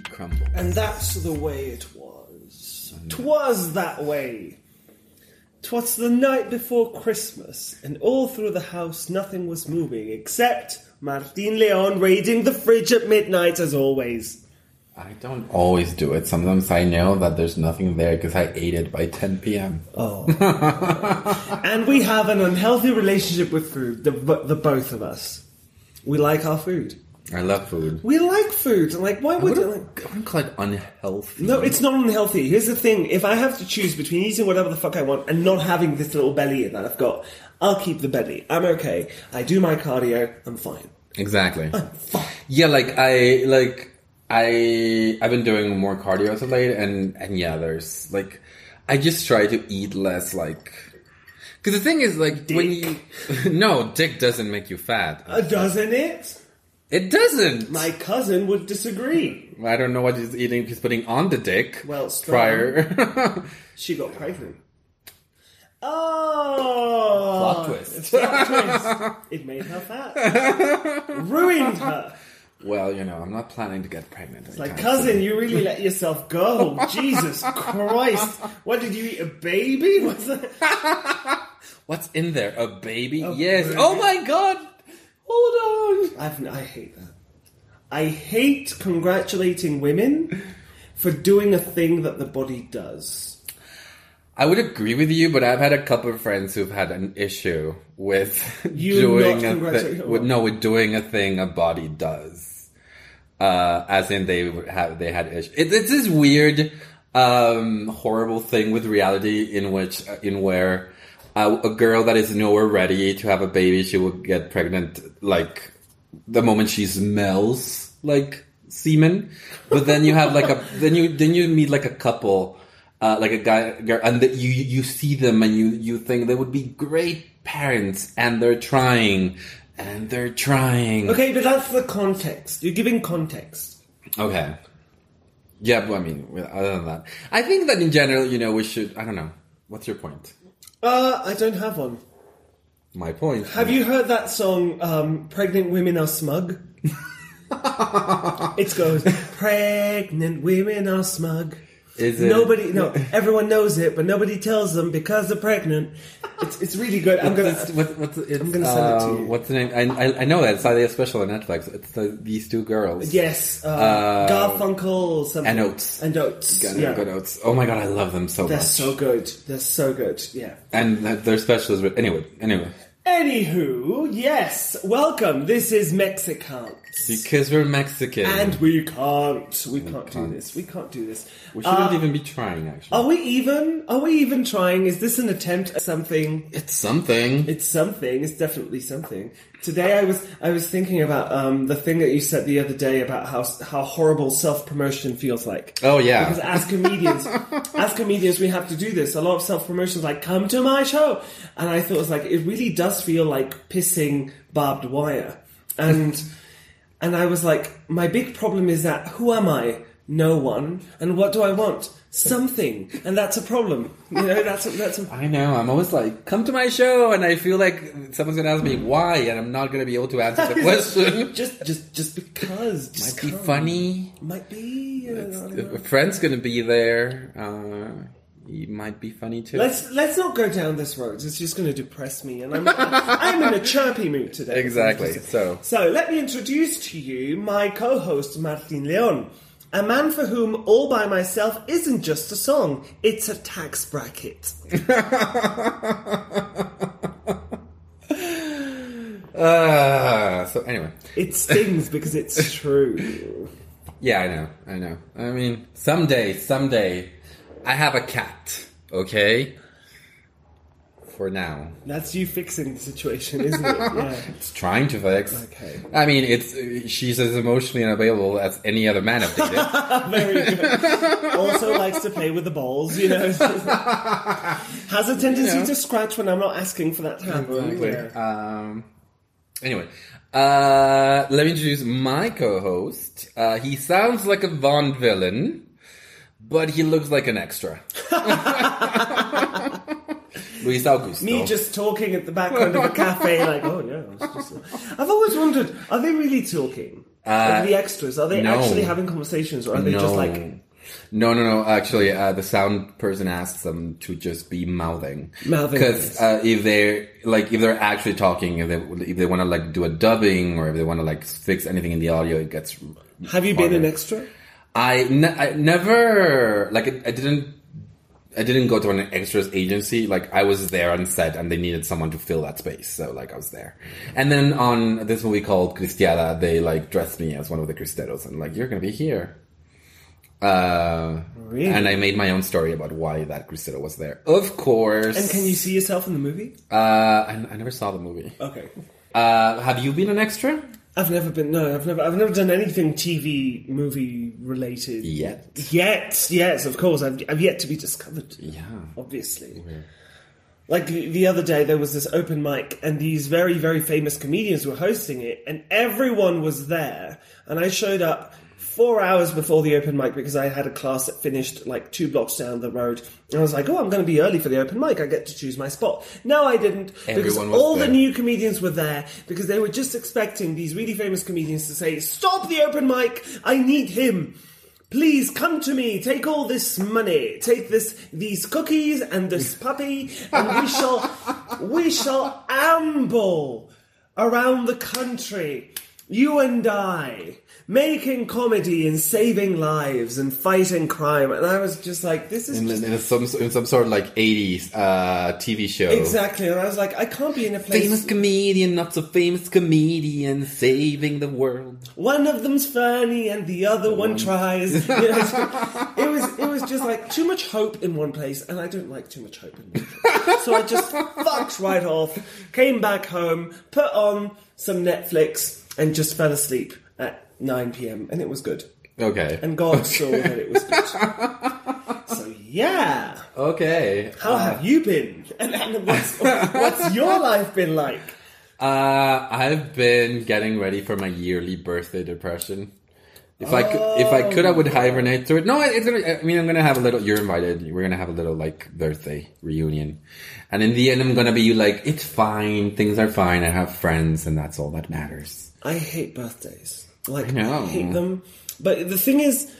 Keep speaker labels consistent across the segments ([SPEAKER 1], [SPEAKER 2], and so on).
[SPEAKER 1] crumbles.
[SPEAKER 2] And that's the way it was. Twas that way. Twas the night before Christmas, and all through the house nothing was moving except Martin Leon raiding the fridge at midnight as always.
[SPEAKER 1] I don't always do it. Sometimes I know that there's nothing there because I ate it by 10 p.m.
[SPEAKER 2] Oh. and we have an unhealthy relationship with food, the, the both of us. We like our food.
[SPEAKER 1] I love food.
[SPEAKER 2] We like food. Like, why
[SPEAKER 1] I
[SPEAKER 2] would like,
[SPEAKER 1] I wouldn't call it unhealthy.
[SPEAKER 2] No, it's not unhealthy. Here's the thing: if I have to choose between eating whatever the fuck I want and not having this little belly that I've got, I'll keep the belly. I'm okay. I do my cardio. I'm fine.
[SPEAKER 1] Exactly.
[SPEAKER 2] I'm fine.
[SPEAKER 1] Yeah, like I like I I've been doing more cardio as of late, and and yeah, there's like I just try to eat less, like because the thing is like when you no dick doesn't make you fat.
[SPEAKER 2] Uh, doesn't it?
[SPEAKER 1] It doesn't.
[SPEAKER 2] My cousin would disagree.
[SPEAKER 1] I don't know what he's eating. He's putting on the dick.
[SPEAKER 2] Well, strong.
[SPEAKER 1] prior.
[SPEAKER 2] She got pregnant. Oh,
[SPEAKER 1] Plot twist.
[SPEAKER 2] Plot twist. It made her fat. Ruined her.
[SPEAKER 1] well, you know, I'm not planning to get pregnant.
[SPEAKER 2] It's
[SPEAKER 1] like,
[SPEAKER 2] cousin,
[SPEAKER 1] soon.
[SPEAKER 2] you really let yourself go. Jesus Christ. What did you eat? A baby? What's that?
[SPEAKER 1] What's in there? A baby?
[SPEAKER 2] A
[SPEAKER 1] yes.
[SPEAKER 2] baby.
[SPEAKER 1] Oh my god. Hold on.
[SPEAKER 2] I've, I hate that. I hate congratulating women for doing a thing that the body does.
[SPEAKER 1] I would agree with you, but I've had a couple of friends who've had an issue with
[SPEAKER 2] You
[SPEAKER 1] doing
[SPEAKER 2] not
[SPEAKER 1] a
[SPEAKER 2] congratulate-
[SPEAKER 1] thing. With, no, with doing a thing a body does. Uh, as in they have they had issue. It, it's this weird, um, horrible thing with reality in which uh, in where uh, a girl that is nowhere ready to have a baby, she will get pregnant like the moment she smells like semen. But then you have like a then you then you meet like a couple, uh, like a guy girl, and that you you see them and you you think they would be great parents, and they're trying, and they're trying.
[SPEAKER 2] Okay, but that's the context. You're giving context.
[SPEAKER 1] Okay. Yeah, but I mean, other than that, I think that in general, you know, we should. I don't know. What's your point?
[SPEAKER 2] Uh, I don't have one.
[SPEAKER 1] My point.
[SPEAKER 2] Have you heard that song, um, Pregnant Women Are Smug? it goes, Pregnant women are smug.
[SPEAKER 1] Is it?
[SPEAKER 2] Nobody, no, everyone knows it, but nobody tells them because they're pregnant. It's, it's really good. I'm gonna.
[SPEAKER 1] What's, what's, it's,
[SPEAKER 2] I'm gonna send it to
[SPEAKER 1] uh,
[SPEAKER 2] you.
[SPEAKER 1] What's the name? I, I, I know that it's a special on Netflix. It's the, these two girls.
[SPEAKER 2] Yes, uh,
[SPEAKER 1] Uh,
[SPEAKER 2] Garfunkel, something.
[SPEAKER 1] and Oates.
[SPEAKER 2] and Oates.
[SPEAKER 1] Good,
[SPEAKER 2] yeah.
[SPEAKER 1] good notes. Oh my god, I love them so much.
[SPEAKER 2] They're so good. They're so good. Yeah.
[SPEAKER 1] and their specials. But anyway, anyway,
[SPEAKER 2] Anywho, yes, welcome. This is Mexicans.
[SPEAKER 1] Because we're Mexican,
[SPEAKER 2] And we can't. We can't do this. We can't do this.
[SPEAKER 1] we shouldn't
[SPEAKER 2] Uh,
[SPEAKER 1] even be trying. Actually,
[SPEAKER 2] Are we even? Are we even trying? Is this an attempt at something?
[SPEAKER 1] it's something.
[SPEAKER 2] It's something. It's definitely something. Today, I was I was thinking about um, the thing that you said the other day about how how horrible self promotion feels like.
[SPEAKER 1] Oh, yeah.
[SPEAKER 2] Because as comedians, as comedians, we have to do this. A lot of self promotion is like, "Come to my show," and I thought it was like it really does feel like pissing barbed wire, and and I was like, my big problem is that who am I? No one. And what do I want? Something. And that's a problem. You know, that's a, that's a,
[SPEAKER 1] I know. I'm always like, come to my show, and I feel like someone's gonna ask me why, and I'm not gonna be able to answer the question.
[SPEAKER 2] just just just because. Just
[SPEAKER 1] Might be funny.
[SPEAKER 2] Might be. uh, know.
[SPEAKER 1] Friend's gonna be there. Uh, he might be funny too.
[SPEAKER 2] Let's let's not go down this road. It's just going to depress me, and I'm I'm in a chirpy mood today.
[SPEAKER 1] Exactly. So
[SPEAKER 2] So let me introduce to you my co-host Martin Leon, a man for whom all by myself isn't just a song; it's a tax bracket.
[SPEAKER 1] Uh, so anyway,
[SPEAKER 2] It stings because it's true.
[SPEAKER 1] yeah, I know, I know. I mean, someday, someday, I have a cat. Okay. For now,
[SPEAKER 2] That's you fixing the situation, isn't it? Yeah.
[SPEAKER 1] it's trying to fix.
[SPEAKER 2] Okay.
[SPEAKER 1] I mean, it's she's as emotionally unavailable as any other man I've dated.
[SPEAKER 2] Very good. Also likes to play with the balls, you know. Has a tendency
[SPEAKER 1] Yeah.
[SPEAKER 2] to scratch when I'm not asking for that to happen. Yeah.
[SPEAKER 1] Um, anyway, uh, let me introduce my co-host. Uh, he sounds like a Bond villain, but he looks like an extra. Luis Augusto.
[SPEAKER 2] Me just talking at the background of a cafe, like, oh yeah. I've always wondered, are they really talking? Like the extras, are they
[SPEAKER 1] no.
[SPEAKER 2] actually having conversations, or are they just like?
[SPEAKER 1] No, no, no. Actually, uh, the sound person asks them to just be mouthing.
[SPEAKER 2] Mouthing,
[SPEAKER 1] Because uh, if they're like, if they're actually talking, if they if they want to like do a dubbing or if they want to like fix anything in the audio, it gets.
[SPEAKER 2] Have you been an extra?
[SPEAKER 1] I, ne- I never like I, I didn't. I didn't go to an extras agency. Like I was there on set, and they needed someone to fill that space. So like I was there. And then on this movie called Cristiada, they like dressed me as one of the Cristeros, and like you're gonna be here. Uh,
[SPEAKER 2] Really?
[SPEAKER 1] And I made my own story about why that Cristero was there. Of course.
[SPEAKER 2] And can you see yourself in the movie?
[SPEAKER 1] Uh, I, I never saw the movie.
[SPEAKER 2] Okay.
[SPEAKER 1] Uh, have you been an extra?
[SPEAKER 2] I've never been. No, I've never. I've never done anything TV movie related
[SPEAKER 1] Yet.
[SPEAKER 2] Yet, yes, of course. I've, I've yet to be discovered.
[SPEAKER 1] Yeah.
[SPEAKER 2] Obviously. Like the the other day, there was this open mic, and these very, very famous comedians were hosting it, and everyone was there. And I showed up four hours before the open mic because I had a class that finished like two blocks down the road. And I was like, oh, I'm going to be early for the open mic. I get to choose my spot. No, I didn't. because all the new comedians were there because they were just expecting these really famous comedians to say, stop the open mic. I need him. Please come to me. Take all this money. Take this these cookies and this puppy, and we shall we shall amble around the country. You and I making comedy and saving lives and fighting crime. And I was just like, this is
[SPEAKER 1] In,
[SPEAKER 2] just
[SPEAKER 1] in, some in some sort of like '80s uh, TV show.
[SPEAKER 2] exactly. And I was like, I can't be in a place.
[SPEAKER 1] Famous comedian, not so famous comedian, saving the world.
[SPEAKER 2] one of them's funny and the other one tries. You know, it was it was just like too much hope in one place, and I don't like too much hope in one place. So I just fucked right off, came back home, put on some Netflix, and just fell asleep at 9 p.m. and it was good.
[SPEAKER 1] Okay.
[SPEAKER 2] And God saw that it was good. So yeah,
[SPEAKER 1] okay.
[SPEAKER 2] how have you been? And, and what's, what's your life been like?
[SPEAKER 1] Uh, I've been getting ready for my yearly birthday depression. If I could, if I could, I would hibernate through it. No, it's gonna. I mean, I'm gonna have a little. You're invited. We're gonna have a little like birthday reunion, and in the end, I'm gonna be like, it's fine. Things are fine. I have friends, and that's all that matters.
[SPEAKER 2] I hate birthdays. Like I,
[SPEAKER 1] know.
[SPEAKER 2] hate them. But the thing is,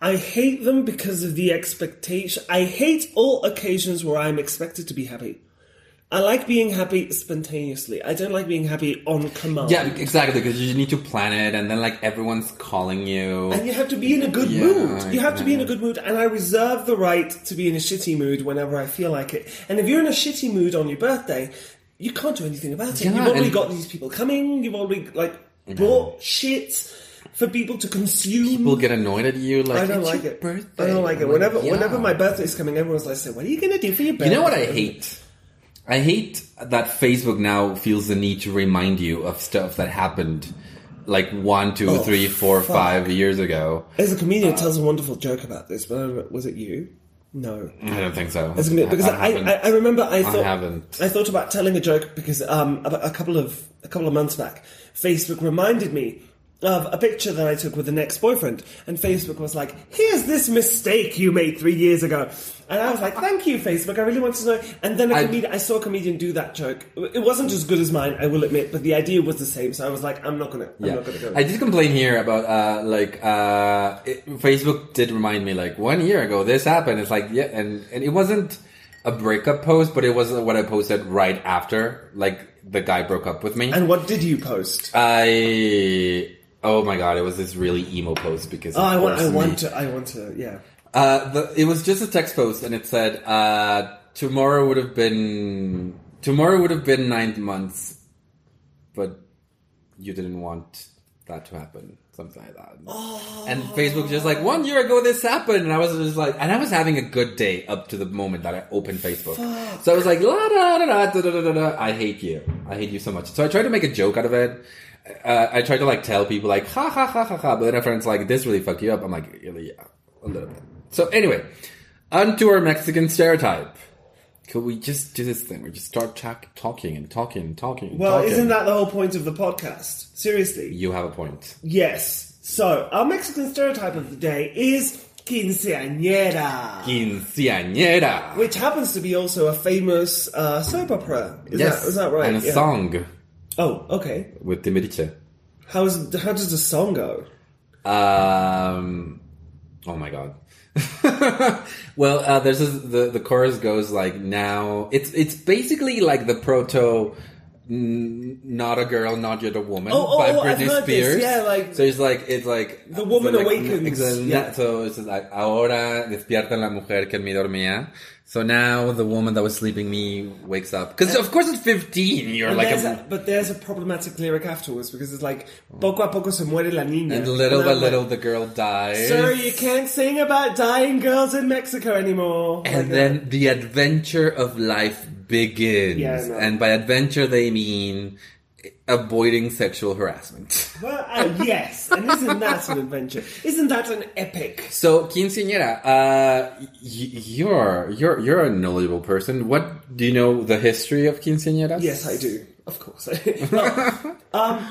[SPEAKER 2] I hate them because of the expectation. I hate all occasions where I'm expected to be happy. I like being happy spontaneously. I don't like being happy on command.
[SPEAKER 1] Yeah, exactly. Because you need to plan it, and then like everyone's calling you.
[SPEAKER 2] And you have to be in a good
[SPEAKER 1] Yeah,
[SPEAKER 2] mood. You have to be in a good mood, and I reserve the right to be in a shitty mood whenever I feel like it. And if you're in a shitty mood on your birthday, you can't do anything about it.
[SPEAKER 1] Yeah,
[SPEAKER 2] you've already got these people coming. You've already like bought shit for people to consume.
[SPEAKER 1] People get annoyed at you. Like
[SPEAKER 2] I don't
[SPEAKER 1] "It's
[SPEAKER 2] like it.
[SPEAKER 1] Birthday.
[SPEAKER 2] I don't like it. Whenever
[SPEAKER 1] yeah.
[SPEAKER 2] whenever my birthday's coming, everyone's like, "So, what are you gonna do for your birthday?"
[SPEAKER 1] You know what I hate? I hate that Facebook now feels the need to remind you of stuff that happened like one, two,
[SPEAKER 2] Oh,
[SPEAKER 1] three, four, five years ago.
[SPEAKER 2] As a comedian, tells a wonderful joke about this, but I don't was it you? No.
[SPEAKER 1] I don't think so.
[SPEAKER 2] As a comedian, because I. I, I remember I thought
[SPEAKER 1] haven't.
[SPEAKER 2] I thought about telling a joke because um, about a couple of a couple of months back, Facebook reminded me of a picture that I took with an ex-boyfriend, and Facebook was like, "Here's this mistake you made three years ago," and I was like, "Thank you, Facebook. I really want to know." And then a
[SPEAKER 1] I-
[SPEAKER 2] comedian, I saw a comedian do that joke. It wasn't as good as mine, I will admit, but the idea was the same. So I was like, "I'm not gonna, I'm
[SPEAKER 1] yeah.
[SPEAKER 2] not gonna go."
[SPEAKER 1] I did complain here about uh, like uh, it, Facebook did remind me like one year ago this happened. It's like yeah, and and it wasn't a breakup post, but it wasn't what I posted right after like the guy broke up with me.
[SPEAKER 2] and what did you post?
[SPEAKER 1] I oh my god, it was this really emo post because
[SPEAKER 2] Oh, I want, I want
[SPEAKER 1] me.
[SPEAKER 2] to, I want to, yeah.
[SPEAKER 1] Uh, the, it was just a text post, and it said, uh, "Tomorrow would have been tomorrow would have been nine months, but you didn't want that to happen." Something like that. And Facebook just like, "One year ago, this happened," and I was just like, and I was having a good day up to the moment that I opened Facebook. So I was like, "La da da da da da da da." I hate you. I hate you so much. So I tried to make a joke out of it. Uh, I tried to like tell people like, "Ha ha ha ha ha," but then a friend's like, "This really fucked you up." I'm like, "Really? Yeah, a little bit." So anyway, on to our Mexican stereotype. Could we just do this thing? We just start talk, talking and talking and talking. And
[SPEAKER 2] Well,
[SPEAKER 1] talking.
[SPEAKER 2] isn't that the whole point of the podcast? Seriously.
[SPEAKER 1] You have a point.
[SPEAKER 2] Yes. So, our Mexican stereotype of the day is Quinceañera.
[SPEAKER 1] Quinceañera.
[SPEAKER 2] Which happens to be also a famous uh, soap opera. Is,
[SPEAKER 1] yes,
[SPEAKER 2] that, is that right?
[SPEAKER 1] And a
[SPEAKER 2] Yeah.
[SPEAKER 1] song
[SPEAKER 2] Oh, okay.
[SPEAKER 1] with Timbiriche.
[SPEAKER 2] How's how does the song go?
[SPEAKER 1] Um, oh my god. well, uh, there's this, the the chorus goes like now it's it's basically like the proto. n- Not a girl, not yet a woman
[SPEAKER 2] Oh, oh,
[SPEAKER 1] by
[SPEAKER 2] oh, I've
[SPEAKER 1] Britney
[SPEAKER 2] heard this, yeah, like-
[SPEAKER 1] so it's like it's like
[SPEAKER 2] The woman
[SPEAKER 1] so like,
[SPEAKER 2] awakens,
[SPEAKER 1] exactly,
[SPEAKER 2] yeah.
[SPEAKER 1] So it's like ahora despierta la mujer que en mí dormía. So now the woman that was sleeping me wakes up because of course at 15 you're like
[SPEAKER 2] there's
[SPEAKER 1] a,
[SPEAKER 2] a, but there's a problematic lyric afterwards because it's like oh. poco a poco se muere la niña.
[SPEAKER 1] and little by
[SPEAKER 2] I'm like,
[SPEAKER 1] little the girl dies.
[SPEAKER 2] Sir, you can't sing about dying girls in Mexico anymore.
[SPEAKER 1] And
[SPEAKER 2] Like,
[SPEAKER 1] then uh, the adventure of life begins.
[SPEAKER 2] Yeah,
[SPEAKER 1] and by adventure, they mean avoiding sexual harassment.
[SPEAKER 2] Well, uh, yes, and isn't that an adventure? Isn't that an epic?
[SPEAKER 1] So, quinceañera, uh, y- you're you're you're a knowledgeable person. What do you know the history of quinceañeras?
[SPEAKER 2] Yes, I do. Of course. Well, um,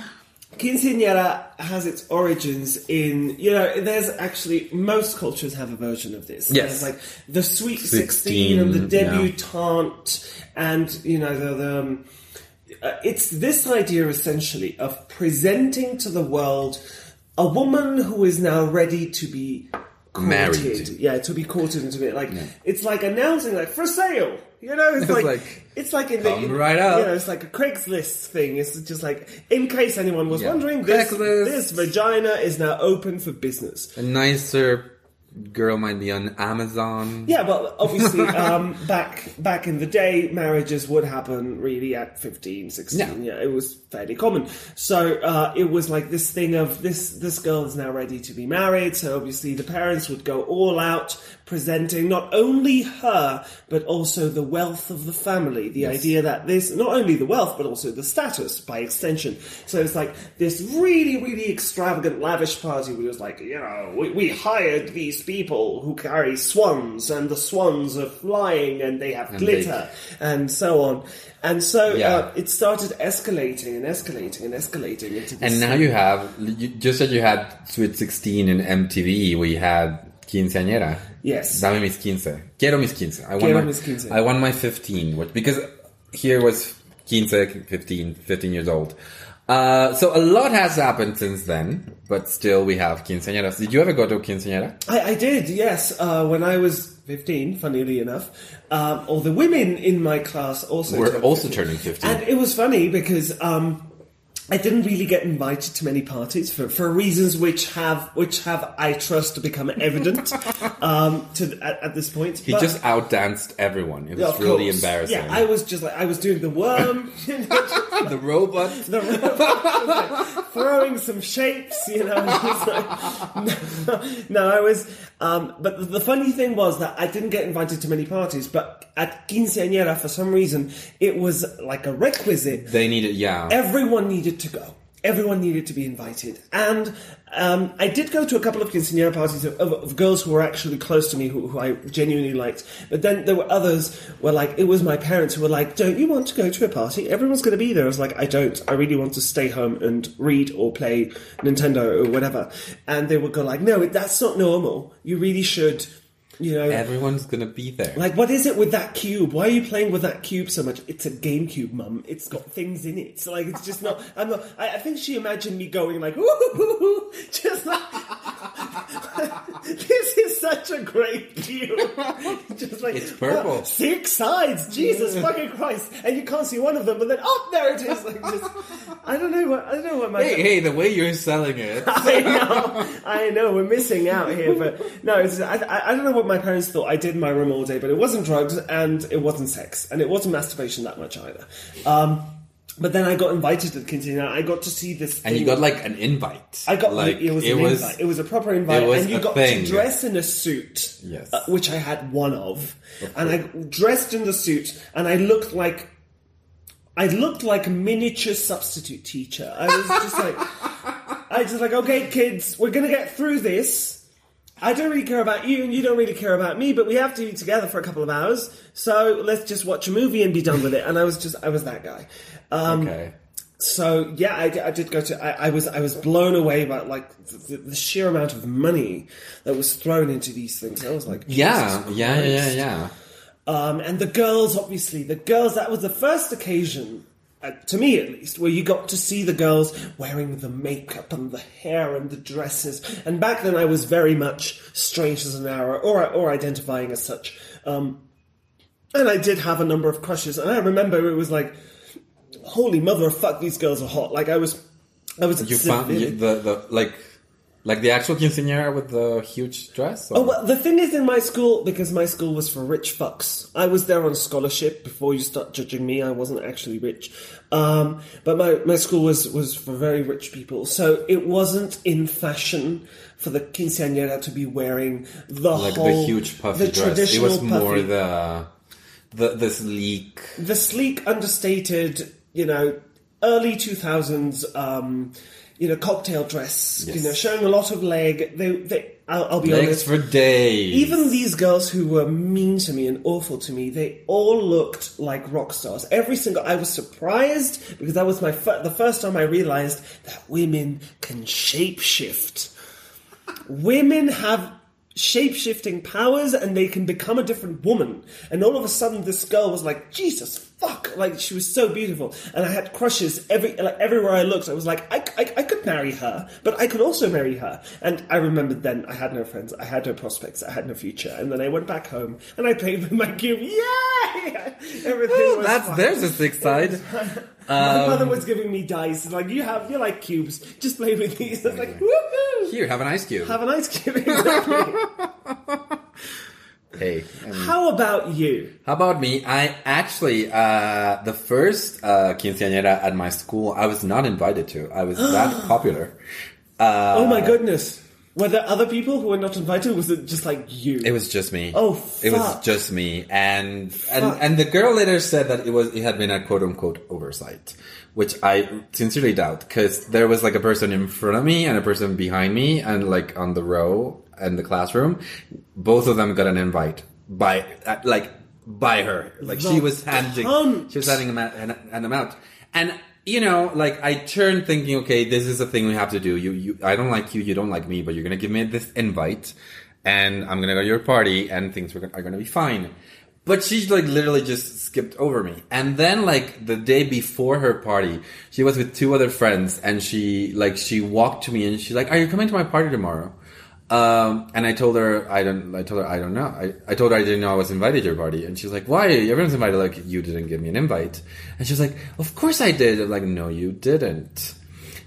[SPEAKER 2] Quinceañera has its origins in, you know, there's actually, most cultures have a version of this.
[SPEAKER 1] Yes.
[SPEAKER 2] There's like the Sweet 16, and the
[SPEAKER 1] 16, yeah.
[SPEAKER 2] debutante and, you know, the, the um, uh, it's this idea essentially of presenting to the world a woman who is now ready to be courted.
[SPEAKER 1] Married.
[SPEAKER 2] Yeah, to be courted into it. Like, it's like announcing, like, for sale. You know, it's,
[SPEAKER 1] It's
[SPEAKER 2] like,
[SPEAKER 1] like,
[SPEAKER 2] it's like in the,
[SPEAKER 1] right up.
[SPEAKER 2] you know, it's like a Craigslist thing. It's just like, in case anyone was
[SPEAKER 1] Yeah.
[SPEAKER 2] wondering, this, this vagina is now open for business.
[SPEAKER 1] a nicer girl might be on Amazon.
[SPEAKER 2] Yeah, but obviously, um, back back in the day, marriages would happen really at 15, 16.
[SPEAKER 1] Yeah.
[SPEAKER 2] Yeah, it was fairly common. So uh, it was like this thing of this this girl is now ready to be married. So obviously, the parents would go all out, presenting not only her but also the wealth of the family. The idea that this not only the wealth but also the status by extension. So it's like this really really extravagant, lavish party. where it was like, you know, we, we hired these people who carry swans, and the swans are flying, and they have
[SPEAKER 1] And
[SPEAKER 2] glitter, and so on. And so
[SPEAKER 1] Yeah.
[SPEAKER 2] uh, it started escalating and escalating and escalating into this.
[SPEAKER 1] And now you have, you, just as you had Sweet 16 and MTV, we had Quinceañera.
[SPEAKER 2] Yes.
[SPEAKER 1] Dame mis quince. Quiero mis quince. I want
[SPEAKER 2] Quiero
[SPEAKER 1] my,
[SPEAKER 2] mis quince.
[SPEAKER 1] I want my 15. Which, because here was quince, 15, 15 years old. Uh, so a lot has happened since then, but still we have quinceañeras. Did you ever go to a quinceañera?
[SPEAKER 2] I, I did, yes. Uh, when I was 15, funnily enough, um, all the women in my class also
[SPEAKER 1] We're also
[SPEAKER 2] 15.
[SPEAKER 1] turning 15.
[SPEAKER 2] And it was funny because um, I didn't really get invited to many parties for, for reasons which have which have I trust become evident um, to at, at this point.
[SPEAKER 1] He
[SPEAKER 2] But-
[SPEAKER 1] just outdanced everyone. It was
[SPEAKER 2] Yeah,
[SPEAKER 1] really
[SPEAKER 2] course.
[SPEAKER 1] embarrassing.
[SPEAKER 2] Yeah, I was just like I was doing the worm, you know,
[SPEAKER 1] the robot.
[SPEAKER 2] the like, throwing some shapes, you know. It's like- no, I was. Um, but the- the funny thing was that I didn't get invited to many parties, but at quinceañera, for some reason, it was like a requisite.
[SPEAKER 1] They needed, yeah.
[SPEAKER 2] Everyone needed to go. Everyone needed to be invited, and um, I did go to a couple of quinceañera parties of, of, of girls who were actually close to me, who, who I genuinely liked. But then there were others where, like, it was my parents who were like, "Don't you want to go to a party? Everyone's going to be there." I was like, "I don't. I really want to stay home and read or play Nintendo or whatever." And they would go like, "No, that's not normal. You really should." You know,
[SPEAKER 1] Everyone's gonna be there.
[SPEAKER 2] like, what is it with that cube? Why are you playing with that cube so much? It's a GameCube, Mum. It's got things in it. So, like, it's just not. I'm not. I, I think she imagined me going like, ooh, just like. this is such a great cube. just like
[SPEAKER 1] It's purple.
[SPEAKER 2] "Oh, six sides. Jesus fucking Christ! And you can't see one of them, but then oh, there it is. Like, just, I don't know what I don't know what my.
[SPEAKER 1] hey, hey, the way you're selling it.
[SPEAKER 2] I know, I know, we're missing out here, but no, it's, I, I I don't know what my parents thought I did in my room all day, but it wasn't drugs and it wasn't sex and it wasn't masturbation that much either. Um, but then I got invited to the quinceañera. I got to see this,
[SPEAKER 1] And you got like an invite.
[SPEAKER 2] I got
[SPEAKER 1] like
[SPEAKER 2] it was
[SPEAKER 1] it
[SPEAKER 2] an
[SPEAKER 1] was
[SPEAKER 2] invite. It was a proper invite, and you got
[SPEAKER 1] thing.
[SPEAKER 2] to dress in a suit,
[SPEAKER 1] Yes.
[SPEAKER 2] uh, which I had one of, and I dressed in the suit, and I looked like. I looked like a miniature substitute teacher. I was just like, I was just like, okay, kids, we're gonna get through this. I don't really care about you, and you don't really care about me, but we have to be together for a couple of hours. So let's just watch a movie and be done with it. And I was just, I was that guy. Um,
[SPEAKER 1] okay.
[SPEAKER 2] so yeah, I, I did go to. I, I was I was blown away by like the, the sheer amount of money that was thrown into these things. I was like,
[SPEAKER 1] Yeah,
[SPEAKER 2] Jesus
[SPEAKER 1] yeah, yeah, yeah.
[SPEAKER 2] Um, and the girls, obviously, the girls. That was the first occasion, uh, to me at least, where you got to see the girls wearing the makeup and the hair and the dresses. And back then, I was very much straight as an arrow, or or identifying as such. Um, and I did have a number of crushes, and I remember it was like, holy mother of fuck, these girls are hot. Like I was, I was.
[SPEAKER 1] You found the the like like the actual quinceañera with the huge dress. or-
[SPEAKER 2] Oh, well, the thing is, in my school, because my school was for rich fucks, I was there on scholarship. Before you start judging me, I wasn't actually rich, um, but my, my school was was for very rich people. So it wasn't in fashion for the quinceañera to be wearing the
[SPEAKER 1] like
[SPEAKER 2] whole
[SPEAKER 1] the huge puffy
[SPEAKER 2] the
[SPEAKER 1] dress. It was more
[SPEAKER 2] puffy-
[SPEAKER 1] the the the sleek.
[SPEAKER 2] the sleek, understated, you know, early two thousands, um, you know, cocktail dress, you know, showing a lot of leg. They, they, I'll, I'll be
[SPEAKER 1] Legs
[SPEAKER 2] honest.
[SPEAKER 1] for days.
[SPEAKER 2] Even these girls who were mean to me and awful to me, they all looked like rock stars. Every single, I was surprised because that was my fir- the first time I realized that women can shapeshift. women have shape-shifting powers and they can become a different woman. And all of a sudden this girl was like, Jesus fuck, like she was so beautiful. And I had crushes every, like everywhere I looked. I was like, I, I, I could marry her, but I could also marry her. And I remembered then I had no friends, I had no prospects, I had no future. And then I went back home and I played with my cube. Yay! Everything
[SPEAKER 1] Oh,
[SPEAKER 2] was
[SPEAKER 1] that's
[SPEAKER 2] fine.
[SPEAKER 1] there's a sick side.
[SPEAKER 2] My mother was giving me dice. Like, you have, you're like cubes. Just play with these. I was like, woohoo!
[SPEAKER 1] Here, have an ice cube.
[SPEAKER 2] Have an ice cube. Exactly.
[SPEAKER 1] Hey. um,
[SPEAKER 2] How about you?
[SPEAKER 1] How about me? I actually, uh, the first uh, quinceañera at my school, I was not invited to. I was that popular. Uh,
[SPEAKER 2] oh my goodness. Were there other people who were not invited? Was it just like you?
[SPEAKER 1] It was just me.
[SPEAKER 2] Oh,
[SPEAKER 1] It was just me, and and
[SPEAKER 2] Fuck.
[SPEAKER 1] and the girl later said that it was it had been a quote unquote oversight, which I sincerely doubt because there was like a person in front of me and a person behind me, and like on the row in the classroom, both of them got an invite by uh, like by her, like she was handing
[SPEAKER 2] cunt.
[SPEAKER 1] she was handing them out, hand them out, and. You know, like I turned thinking, okay, this is a thing we have to do. You, you, I don't like you, you don't like me, but you're gonna give me this invite, and I'm gonna go to your party, and things were, are gonna be fine. But she like literally just skipped over me. And then like the day before her party, she was with two other friends, and she like she walked to me and she's like, "Are you coming to my party tomorrow?" Um, and I told her I don't. I told her I don't know. I, I told her I didn't know I was invited to your party, and she's like, "Why? Everyone's invited. Like you didn't give me an invite." And she's like, "Of course I did." I'm like, "No, you didn't."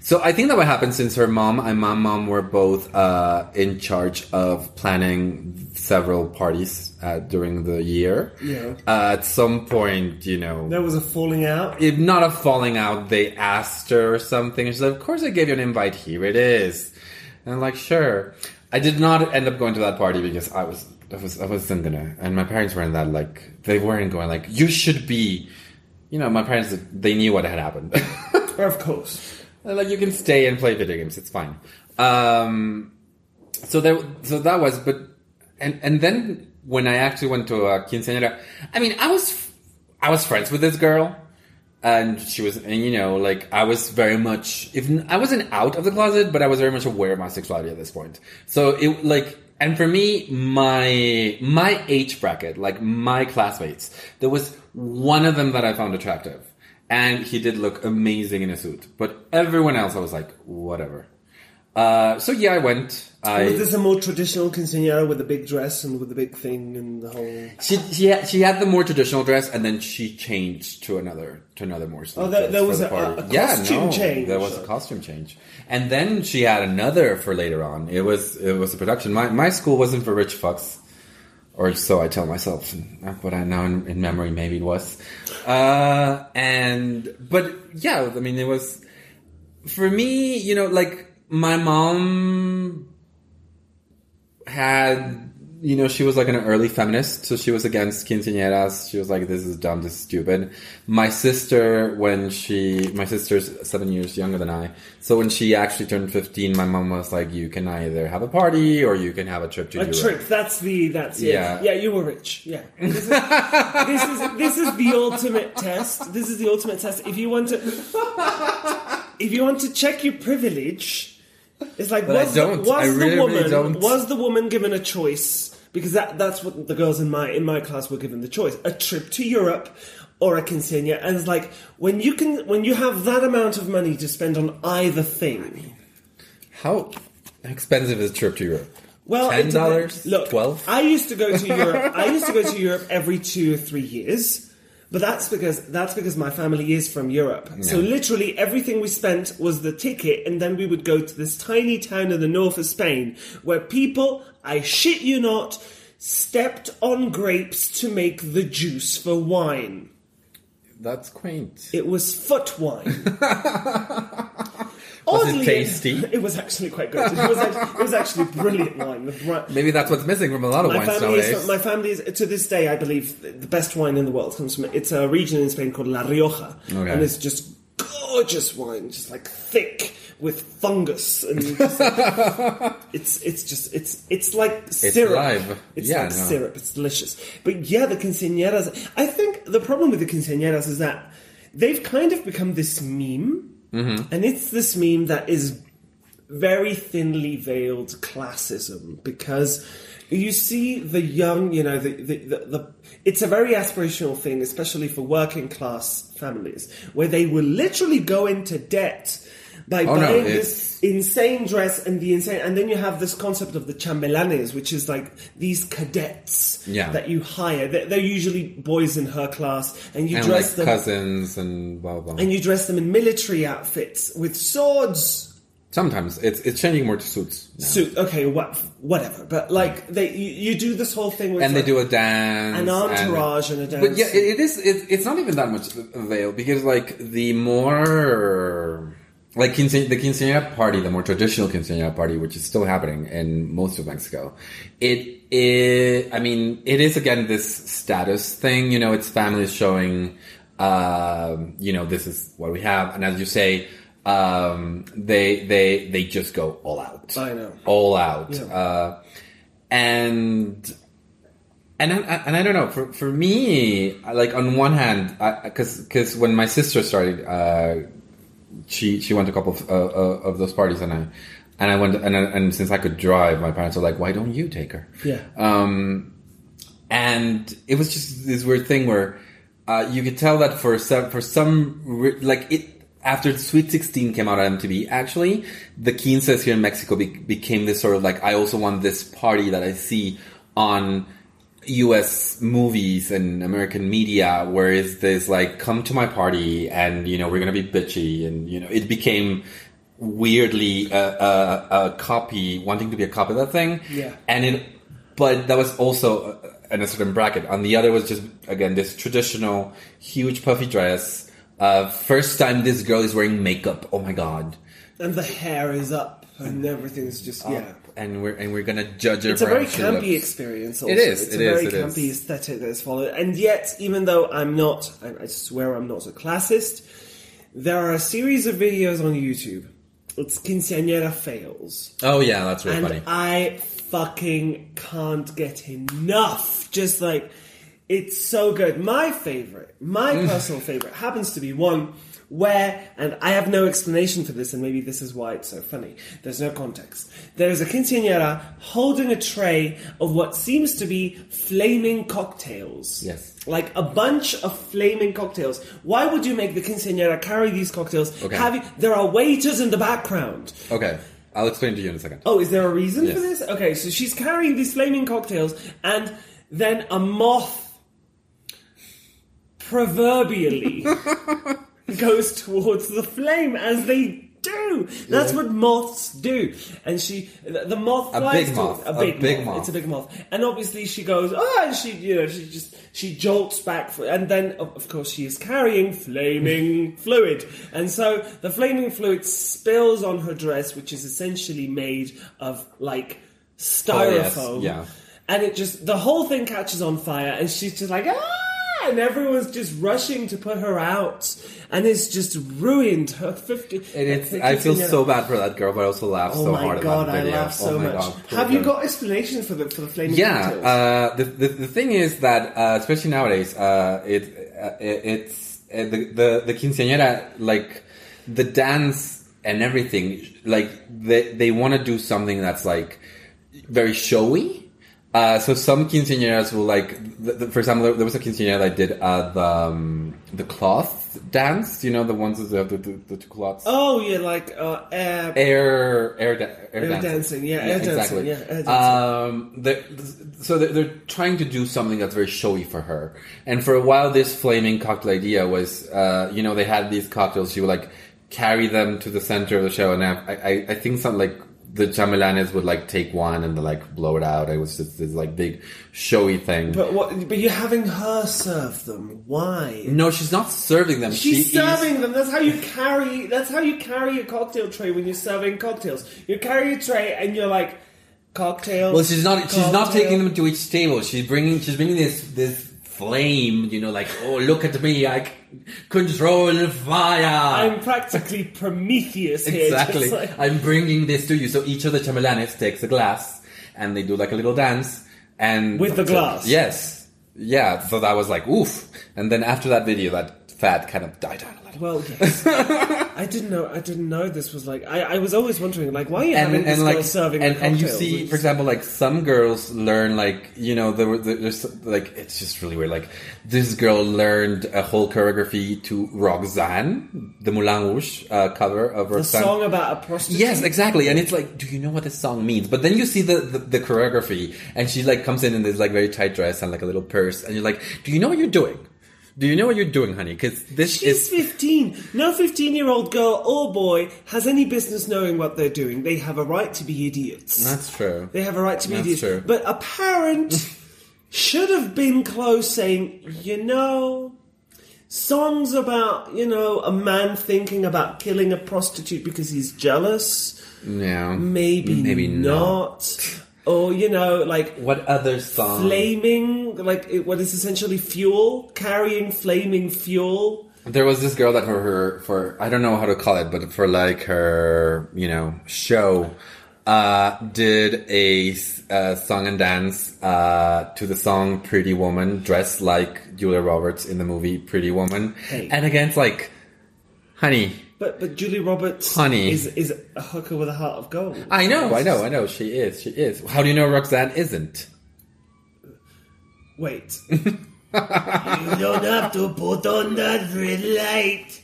[SPEAKER 1] So I think that what happened since her mom and my mom were both uh, in charge of planning several parties uh, during the year.
[SPEAKER 2] Yeah.
[SPEAKER 1] Uh, at some point, you know,
[SPEAKER 2] there was a falling out.
[SPEAKER 1] if not a falling out, they asked her or something. And she's like, "Of course, I gave you an invite. Here it is." And I'm like, "Sure." I did not end up going to that party because I was, I was, I wasn't gonna. And my parents weren't that like they weren't going like you should be. You know, my parents they knew what had happened.
[SPEAKER 2] Of course.
[SPEAKER 1] Like you can stay and play video games. It's fine. Um, so there, so that was, but and and then when I actually went to a quinceañera, I mean, I was I was friends with this girl, and she was, and you know, like I was very much, if I wasn't out of the closet, but I was very much aware of my sexuality at this point. So it like. And for me, my my age bracket, like my classmates, there was one of them that I found attractive, and he did look amazing in a suit. But everyone else, I was like, whatever. Uh, so yeah, I went. I
[SPEAKER 2] Was this a more traditional quinceañera with a big dress and with a big thing and the whole?
[SPEAKER 1] she she had, she had the more traditional dress, and then she changed to another to another more.
[SPEAKER 2] Oh, there was
[SPEAKER 1] the
[SPEAKER 2] a- a- a
[SPEAKER 1] yeah,
[SPEAKER 2] costume
[SPEAKER 1] no,
[SPEAKER 2] change.
[SPEAKER 1] There was a costume change, and then she had another for later on. It was it was a production. My my school wasn't for rich fucks. Or so I tell myself, but I know in, in memory maybe it was. Uh, and but yeah, I mean it was for me. You know, like my mom had you know, she was like an early feminist, so she was against quinceañeras. She was like, "This is dumb. This is stupid." My sister, when she, my sister's seven years younger than I, so when she actually turned fifteen, my mom was like, "You can either have a party or you can have a trip to
[SPEAKER 2] A
[SPEAKER 1] Europe."
[SPEAKER 2] trip. That's the. That's it.
[SPEAKER 1] Yeah.
[SPEAKER 2] Yeah. you were rich. Yeah. This is, this is this is the ultimate test. This is the ultimate test. If you want to, if you want to check your privilege, it's like
[SPEAKER 1] But I
[SPEAKER 2] was,
[SPEAKER 1] don't.
[SPEAKER 2] The, was
[SPEAKER 1] I really,
[SPEAKER 2] the woman
[SPEAKER 1] really don't.
[SPEAKER 2] was the woman given a choice because that that's what the girls in my in my class were given the choice: a trip to Europe. Or a quinceañera, and it's like when you can, when you have that amount of money to spend on either thing,
[SPEAKER 1] How expensive is a trip to Europe?
[SPEAKER 2] Well,
[SPEAKER 1] ten dollars.
[SPEAKER 2] Look,
[SPEAKER 1] twelve.
[SPEAKER 2] I used to go to Europe. I used to go to Europe every two or three years, but that's because that's because my family is from Europe. So literally everything we spent was the ticket, and then we would go to this tiny town in the north of Spain where people, I shit you not, stepped on grapes to make the juice for wine.
[SPEAKER 1] That's quaint.
[SPEAKER 2] It was foot wine.
[SPEAKER 1] Was it tasty?
[SPEAKER 2] It was actually quite good. It was actually, it was actually brilliant wine. The
[SPEAKER 1] Maybe that's what's missing from a lot of
[SPEAKER 2] My
[SPEAKER 1] wines nowadays.
[SPEAKER 2] is, my family is to this day, I believe, the best wine in the world comes from. It's a region in Spain called La Rioja,
[SPEAKER 1] Okay.
[SPEAKER 2] and it's just gorgeous wine, just like thick with fungus, and it's it's just it's it's like syrup.
[SPEAKER 1] live.
[SPEAKER 2] It's
[SPEAKER 1] Yeah,
[SPEAKER 2] like
[SPEAKER 1] no.
[SPEAKER 2] syrup. It's delicious. But yeah, the quinceañeras. I think the problem with the quinceañeras is that they've kind of become this meme,
[SPEAKER 1] Mm-hmm.
[SPEAKER 2] and it's this meme that is very thinly veiled classism because you see the young, you know, the, the, the, the it's a very aspirational thing, especially for working class families, where they will literally go into debt by
[SPEAKER 1] Oh,
[SPEAKER 2] buying
[SPEAKER 1] it's-
[SPEAKER 2] this insane dress and the insane, and then you have this concept of the chambelanes, which is like these cadets
[SPEAKER 1] Yeah.
[SPEAKER 2] that you hire. They're, they're usually boys in her class, and you
[SPEAKER 1] and
[SPEAKER 2] dress
[SPEAKER 1] like
[SPEAKER 2] them
[SPEAKER 1] cousins and blah blah.
[SPEAKER 2] and you dress them in military outfits with swords.
[SPEAKER 1] Sometimes it's it's changing more to suits, now.
[SPEAKER 2] Suit, okay, what, whatever. But like they, you, you do this whole thing with
[SPEAKER 1] and they do a dance,
[SPEAKER 2] an entourage and, a dance.
[SPEAKER 1] But yeah, it, it is. It, it's not even that much veil because like the more like quince- the quinceañera party, the more traditional quinceañera party, which is still happening in most of Mexico. It it I mean, it is again this status thing. You know, it's families showing, um, you know, this is what we have, and as you say. Um, they they they just go all out.
[SPEAKER 2] I know.
[SPEAKER 1] all out.
[SPEAKER 2] Yeah.
[SPEAKER 1] Uh, and and I, and I don't know for for me like on one hand because because when my sister started uh, she she went to a couple of, uh, uh, of those parties and I and I went and and since I could drive my parents were like why don't you take her
[SPEAKER 2] Yeah.
[SPEAKER 1] um and it was just this weird thing where uh, you could tell that for some for some like it after Sweet 16 came out on MTV, actually, the quinces here in Mexico be- became this sort of like, I also want this party that I see on US movies and American media, where it's this like, come to my party and, you know, we're gonna be bitchy. And, you know, it became weirdly a, a, a copy, wanting to be a copy of that thing.
[SPEAKER 2] Yeah.
[SPEAKER 1] And it, but that was also uh, in a certain bracket. On the other was just, again, this traditional huge puffy dress. Uh, first time this girl is wearing makeup. Oh my god.
[SPEAKER 2] and the hair is up, and everything's just yeah.
[SPEAKER 1] And we're, and we're gonna judge her
[SPEAKER 2] It's a very campy experience. Also.
[SPEAKER 1] It is,
[SPEAKER 2] It's
[SPEAKER 1] it
[SPEAKER 2] a
[SPEAKER 1] is,
[SPEAKER 2] very
[SPEAKER 1] it is.
[SPEAKER 2] campy aesthetic that is followed, and yet, even though I'm not, I, I swear I'm not a classist. There are a series of videos on YouTube. It's quinceañera fails.
[SPEAKER 1] Oh yeah, that's really
[SPEAKER 2] and
[SPEAKER 1] funny.
[SPEAKER 2] I fucking can't get enough. Just like it's so good. My favorite, my
[SPEAKER 1] Mm.
[SPEAKER 2] personal favorite, happens to be one where, and I have no explanation for this, and maybe this is why it's so funny. There's no context. There is a quinceañera holding a tray of what seems to be flaming cocktails.
[SPEAKER 1] Yes.
[SPEAKER 2] Like a bunch of flaming cocktails. Why would you make the quinceañera carry these cocktails?
[SPEAKER 1] Okay.
[SPEAKER 2] Having, there are waiters in the background.
[SPEAKER 1] Okay, I'll explain to you in a second.
[SPEAKER 2] Oh, is there a reason for this? Okay, so she's carrying these flaming cocktails, and then a moth proverbially goes towards the flame as they do. That's what moths do. And she, the, moth
[SPEAKER 1] A
[SPEAKER 2] flies
[SPEAKER 1] big
[SPEAKER 2] to-
[SPEAKER 1] moth.
[SPEAKER 2] a
[SPEAKER 1] A
[SPEAKER 2] big,
[SPEAKER 1] big
[SPEAKER 2] moth.
[SPEAKER 1] moth.
[SPEAKER 2] It's a big moth. And obviously she goes, oh, and she, you know, she just, she jolts back, for, and then of course she is carrying flaming fluid. And so the flaming fluid spills on her dress, which is essentially made of like styrofoam.
[SPEAKER 1] Oh, yeah.
[SPEAKER 2] and it just the whole thing catches on fire, and she's just like ah, and everyone's just rushing to put her out, and it's just ruined her fifty.
[SPEAKER 1] And it's, I feel so bad for that girl, but I also laugh
[SPEAKER 2] Oh
[SPEAKER 1] so hard
[SPEAKER 2] god,
[SPEAKER 1] at that
[SPEAKER 2] I laugh so
[SPEAKER 1] oh
[SPEAKER 2] much.
[SPEAKER 1] God,
[SPEAKER 2] Have you got explanations for the for the flaming
[SPEAKER 1] Yeah, uh, the, the the thing is that uh, especially nowadays, uh, it, uh, it it's uh, the the the quinceañera like the dance and everything. Like they they want to do something that's like very showy. Uh, so some quinceañeras will like, the, the, for example, there, there was a quinceañera that did uh, the um, the cloth dance. You know the ones that have the, the, the two cloths.
[SPEAKER 2] oh yeah, like uh, air,
[SPEAKER 1] air air, da- air,
[SPEAKER 2] Air
[SPEAKER 1] dancing.
[SPEAKER 2] dancing, yeah, air dancing,
[SPEAKER 1] exactly.
[SPEAKER 2] yeah, air dancing.
[SPEAKER 1] Um, they're, so they're, they're trying to do something that's very showy for her. And for a while, this flaming cocktail idea was, uh, you know, they had these cocktails. She would like carry them to the center of the show, and I, I, I think some like the chambelanes would like take one and like blow it out. It was just this like big showy thing.
[SPEAKER 2] But what? But you're having her serve them. Why?
[SPEAKER 1] no, she's not serving them.
[SPEAKER 2] She's
[SPEAKER 1] she
[SPEAKER 2] serving them. That's how you carry. That's how you carry a cocktail tray when you're serving cocktails. You carry a tray and you're like cocktail.
[SPEAKER 1] Well, she's not. She's not taking them to each table. She's bringing. She's bringing this this flame. You know, like oh, look at me, I c- control fire.
[SPEAKER 2] I'm practically Prometheus here.
[SPEAKER 1] exactly.
[SPEAKER 2] Just like,
[SPEAKER 1] I'm bringing this to you. So each of the chambelanes takes a glass and they do like a little dance and
[SPEAKER 2] With the
[SPEAKER 1] so-
[SPEAKER 2] glass?
[SPEAKER 1] Yes. Yeah. So that was like oof. And then after that video, that fad kind of died down a little.
[SPEAKER 2] well, yes. I didn't know. I didn't know this was like. I, I was always wondering, like, why are you
[SPEAKER 1] and,
[SPEAKER 2] having this
[SPEAKER 1] and like
[SPEAKER 2] girl serving
[SPEAKER 1] and, and you see for example like some girls learn like you know there were there's like it's just really weird like this girl learned a whole choreography to Roxanne the Moulin Rouge uh, cover of Roxanne.
[SPEAKER 2] the song about a prostitute.
[SPEAKER 1] Yes, exactly. And it's like, do you know what this song means? But then you see the, the, the choreography and she like comes in in this like very tight dress and like a little purse and you're like, do you know what you're doing? Do you know what you're doing, honey? Because this
[SPEAKER 2] She's
[SPEAKER 1] is
[SPEAKER 2] 15. No 15 year old girl or boy has any business knowing what they're doing. They have a right to be idiots.
[SPEAKER 1] that's true.
[SPEAKER 2] They have a right to be
[SPEAKER 1] That's
[SPEAKER 2] idiots.
[SPEAKER 1] true.
[SPEAKER 2] But a parent should have been close saying, you know, songs about, you know, a man thinking about killing a prostitute because he's jealous.
[SPEAKER 1] Yeah,
[SPEAKER 2] Maybe,
[SPEAKER 1] Maybe
[SPEAKER 2] not. Or, you know, like
[SPEAKER 1] What other song?
[SPEAKER 2] flaming, like it- what is essentially fuel, carrying flaming fuel.
[SPEAKER 1] There was this girl that for her for I don't know how to call it, but for like her you know show, uh, did a uh, song and dance uh, to the song "Pretty Woman," dressed like Julia Roberts in the movie Pretty Woman,
[SPEAKER 2] Hey.
[SPEAKER 1] and against like, honey,
[SPEAKER 2] But but Julie Roberts
[SPEAKER 1] Honey.
[SPEAKER 2] is is a hooker with a heart of gold.
[SPEAKER 1] I know, I know, I know, she is, she is. How do you know Roxanne isn't?
[SPEAKER 2] Wait. you don't have to put on that red light.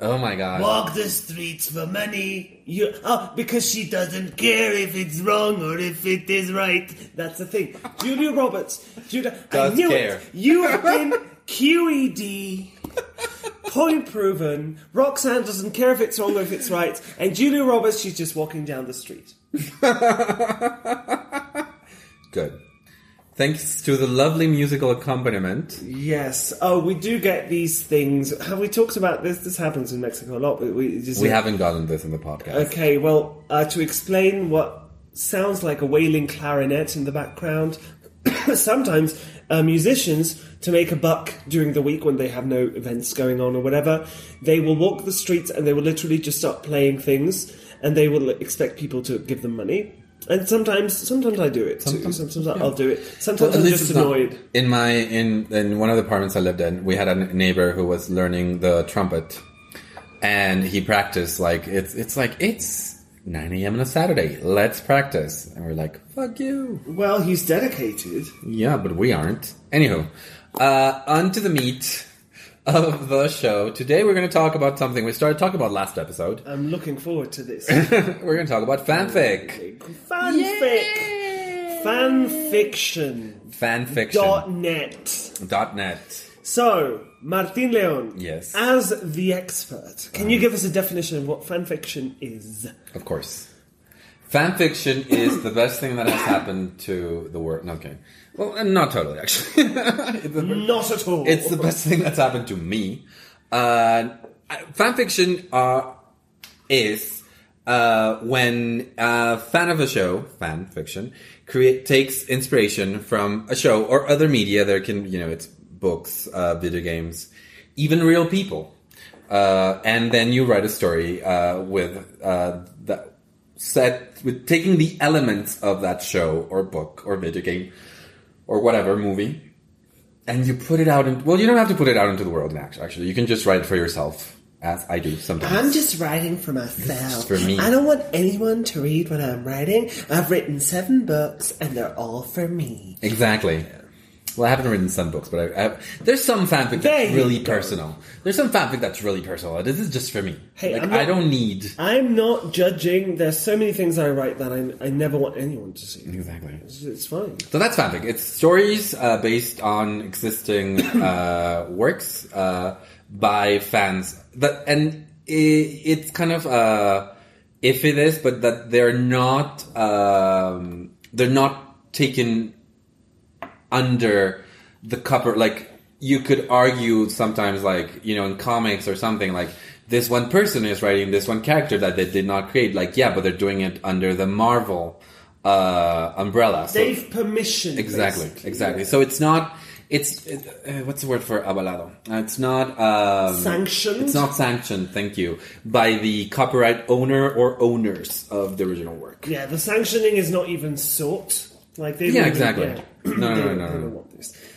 [SPEAKER 1] Oh my god!
[SPEAKER 2] Walk the streets for money. You oh, because she doesn't care if it's wrong or if it is right. That's the thing. Julia Roberts. Julia, I knew
[SPEAKER 1] care.
[SPEAKER 2] it. You have been QED. Point proven. Roxanne doesn't care if it's wrong or if it's right. And Julia Roberts, she's just walking down the street.
[SPEAKER 1] Good. Thanks to the lovely musical accompaniment.
[SPEAKER 2] Yes. Oh, we do get these things. Have we talked about this? This happens in Mexico a lot. But we just
[SPEAKER 1] We haven't gotten this in the podcast.
[SPEAKER 2] Okay, well, uh, to explain what sounds like a wailing clarinet in the background, sometimes uh, musicians, to make a buck during the week when they have no events going on or whatever, they will walk the streets and they will literally just start playing things and they will expect people to give them money. And sometimes, sometimes I do it too.
[SPEAKER 1] Sometimes-
[SPEAKER 2] Sometimes
[SPEAKER 1] yeah.
[SPEAKER 2] I'll do it. Sometimes
[SPEAKER 1] at
[SPEAKER 2] I'm just
[SPEAKER 1] it's not-
[SPEAKER 2] annoyed.
[SPEAKER 1] in my in in one of the apartments I lived in, we had a neighbor who was learning the trumpet, and he practiced like it's it's like it's 9 a.m. on a Saturday. Let's practice, and we're like, fuck you.
[SPEAKER 2] Well, he's dedicated.
[SPEAKER 1] Yeah, but we aren't. Anywho, uh, on to the meat of the show. Today we're going to talk about something we started talking about last episode.
[SPEAKER 2] I'm looking forward to this.
[SPEAKER 1] we're going to talk about fanfic.
[SPEAKER 2] Fanfic. Fan fiction.
[SPEAKER 1] Fanfiction.
[SPEAKER 2] Dot net.
[SPEAKER 1] Dot net.
[SPEAKER 2] So, Martin Leon.
[SPEAKER 1] Yes.
[SPEAKER 2] As the expert, can you give us a definition of what fanfiction is?
[SPEAKER 1] Of course. Fanfiction is the best thing that has happened to the world. No, okay. Well, uh, not totally, actually.
[SPEAKER 2] Not at all.
[SPEAKER 1] it's the best thing that's happened to me. Uh, fanfiction uh, is uh, when a fan of a show, fan fiction, create takes inspiration from a show or other media. There can you know it's books, uh, video games, even real people, uh, and then you write a story uh, with uh, that set with taking the elements of that show or book or video game or whatever movie, and you put it out. In, well, you don't have to put it out into the world. Actually, you can just write for yourself, as I do sometimes.
[SPEAKER 2] I'm just writing for myself.
[SPEAKER 1] For me.
[SPEAKER 2] I don't want anyone to read what I'm writing. I've written seven books, and they're all for me.
[SPEAKER 1] Exactly. Well, I haven't written some books, but I, I, there's some fanfic that's
[SPEAKER 2] you
[SPEAKER 1] really personal. There's some fanfic that's really personal. This is just for me.
[SPEAKER 2] Hey,
[SPEAKER 1] like
[SPEAKER 2] not-
[SPEAKER 1] I don't need.
[SPEAKER 2] I'm not judging. There's so many things I write that I, I never want anyone to see.
[SPEAKER 1] Exactly.
[SPEAKER 2] It's, it's fine.
[SPEAKER 1] So that's fanfic. It's stories uh, based on existing uh, works uh, by fans. That and i it's kind of uh, if it is, but that they're not um, they're not taken under the cover. Like you could argue sometimes, like you know, in comics or something, like this one person is writing this one character that they did not create. Like yeah, but they're doing it under the Marvel uh, umbrella. So-
[SPEAKER 2] They've permission.
[SPEAKER 1] Exactly,
[SPEAKER 2] basically.
[SPEAKER 1] exactly. So it's not. It's it, uh, what's the word for avalado? Uh, It's not um,
[SPEAKER 2] Sanctioned?
[SPEAKER 1] It's not sanctioned. Thank you by the copyright owner or owners of the original work.
[SPEAKER 2] Yeah, the sanctioning is not even sought. Like they
[SPEAKER 1] Yeah, exactly.
[SPEAKER 2] yeah.
[SPEAKER 1] No, no,
[SPEAKER 2] They
[SPEAKER 1] no,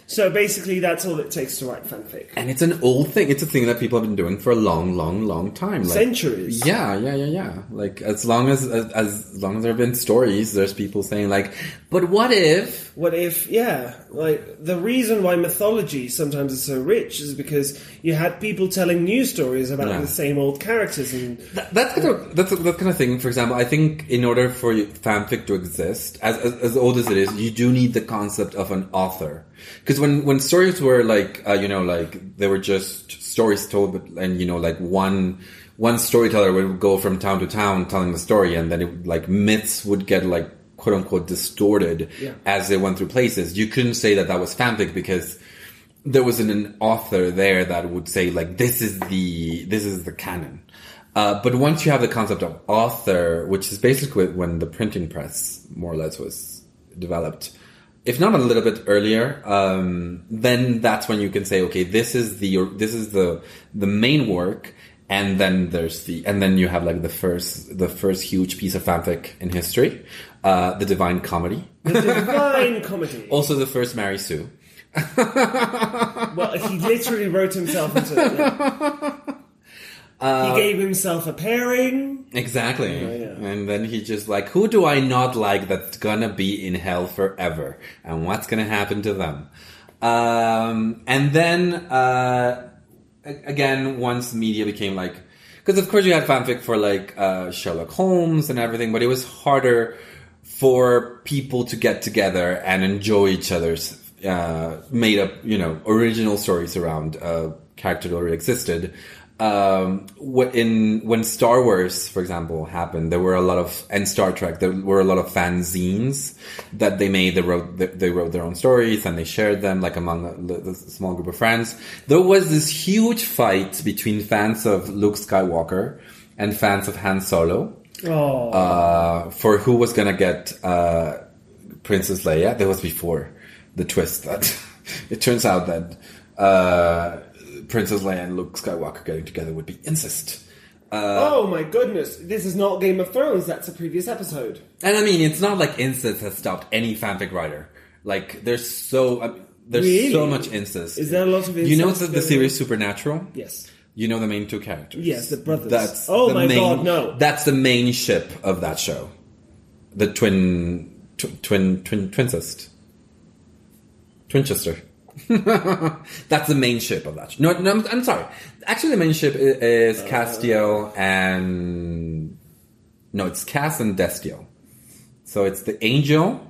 [SPEAKER 2] So basically, that's all it takes to write fanfic.
[SPEAKER 1] And it's an old thing. It's a thing that people have been doing for a long, long, long time. Like,
[SPEAKER 2] Centuries.
[SPEAKER 1] Yeah, yeah, yeah, yeah. Like as long as, as as long as there have been stories, there's people saying like, "But what if?"
[SPEAKER 2] What if, yeah, like the reason why mythology sometimes is so rich is because you had people telling new stories about
[SPEAKER 1] Yeah.
[SPEAKER 2] the same old characters, and
[SPEAKER 1] That, that's kind of that's that kind of thing. For example, I think in order for fanfic to exist, as, as as old as it is, you do need the concept of an author. Because when when stories were like uh, you know like they were just stories told, but, and you know like one one storyteller would go from town to town telling the story, and then it, like myths would get like quote unquote distorted
[SPEAKER 2] Yeah.
[SPEAKER 1] as they went through places. You couldn't say that that was fanfic because there was an, an author there that would say like this is the this is the canon. Uh, but once you have the concept of author, which is basically when the printing press more or less was developed, if not a little bit earlier, um, then that's when you can say, okay, this is the this is the the main work, and then there's the and then you have like the first the first huge piece of fanfic in history, uh, the Divine Comedy,
[SPEAKER 2] the divine comedy.
[SPEAKER 1] also the first Mary Sue.
[SPEAKER 2] Well, he literally wrote himself into. yeah.
[SPEAKER 1] Uh,
[SPEAKER 2] he gave himself a pairing.
[SPEAKER 1] Exactly.
[SPEAKER 2] yeah.
[SPEAKER 1] And then he just like, who do I not like that's gonna be in hell forever? And what's gonna happen to them? Um, and then, uh, again, once media became like, because of course you had fanfic for like, uh, Sherlock Holmes and everything, but it was harder for people to get together and enjoy each other's, uh, made up, you know, original stories around, uh, character that already existed um, in when Star Wars, for example, happened, there were a lot of and Star Trek, there were a lot of fanzines that they made. They wrote they, they wrote their own stories and they shared them like among a, a small group of friends. There was this huge fight between fans of Luke Skywalker and fans of Han Solo
[SPEAKER 2] Oh,
[SPEAKER 1] uh, for who was gonna get uh, Princess Leia. That was before the twist that it turns out that uh, Princess Leia and Luke Skywalker getting together would be incest. Uh,
[SPEAKER 2] oh my goodness! This is not Game of Thrones. That's a previous episode.
[SPEAKER 1] and I mean, it's not like incest has stopped any fanfic writer. Like, there's so uh, there's
[SPEAKER 2] Really?
[SPEAKER 1] so much incest.
[SPEAKER 2] Is there a lot of incest?
[SPEAKER 1] You know the, the series Supernatural?
[SPEAKER 2] Yes.
[SPEAKER 1] You know the main two characters.
[SPEAKER 2] Yes, the brothers.
[SPEAKER 1] That's
[SPEAKER 2] Oh
[SPEAKER 1] the
[SPEAKER 2] my
[SPEAKER 1] main-
[SPEAKER 2] God, no.
[SPEAKER 1] That's the main ship of that show. The twin, tw- twin, twin, twincest, Twinchester. that's the main ship of that. No, no, I'm, I'm sorry. Actually, the main ship i- is uh, Castiel and no, it's Cass and Destiel. So it's the angel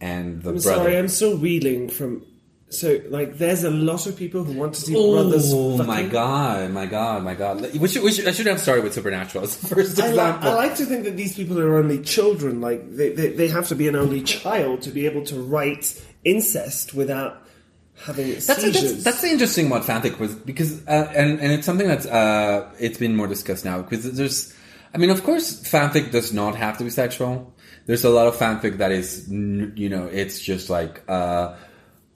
[SPEAKER 1] and the
[SPEAKER 2] I'm
[SPEAKER 1] brother.
[SPEAKER 2] sorry, I'm still reeling from. So, like, there's a lot of people who want to see brothers.
[SPEAKER 1] Oh my god, my god, my god. We should, we should, I should have started with Supernatural as the first
[SPEAKER 2] I, li-
[SPEAKER 1] example.
[SPEAKER 2] I like to think that these people are only children. Like, they, they, they have to be an only child to be able to write incest without having
[SPEAKER 1] That's,
[SPEAKER 2] seizures.
[SPEAKER 1] that's, that's the interesting about fanfic was because uh, and and it's something that's uh, it's been more discussed now because there's I mean of course fanfic does not have to be sexual there's a lot of fanfic that is, you know, it's just like uh,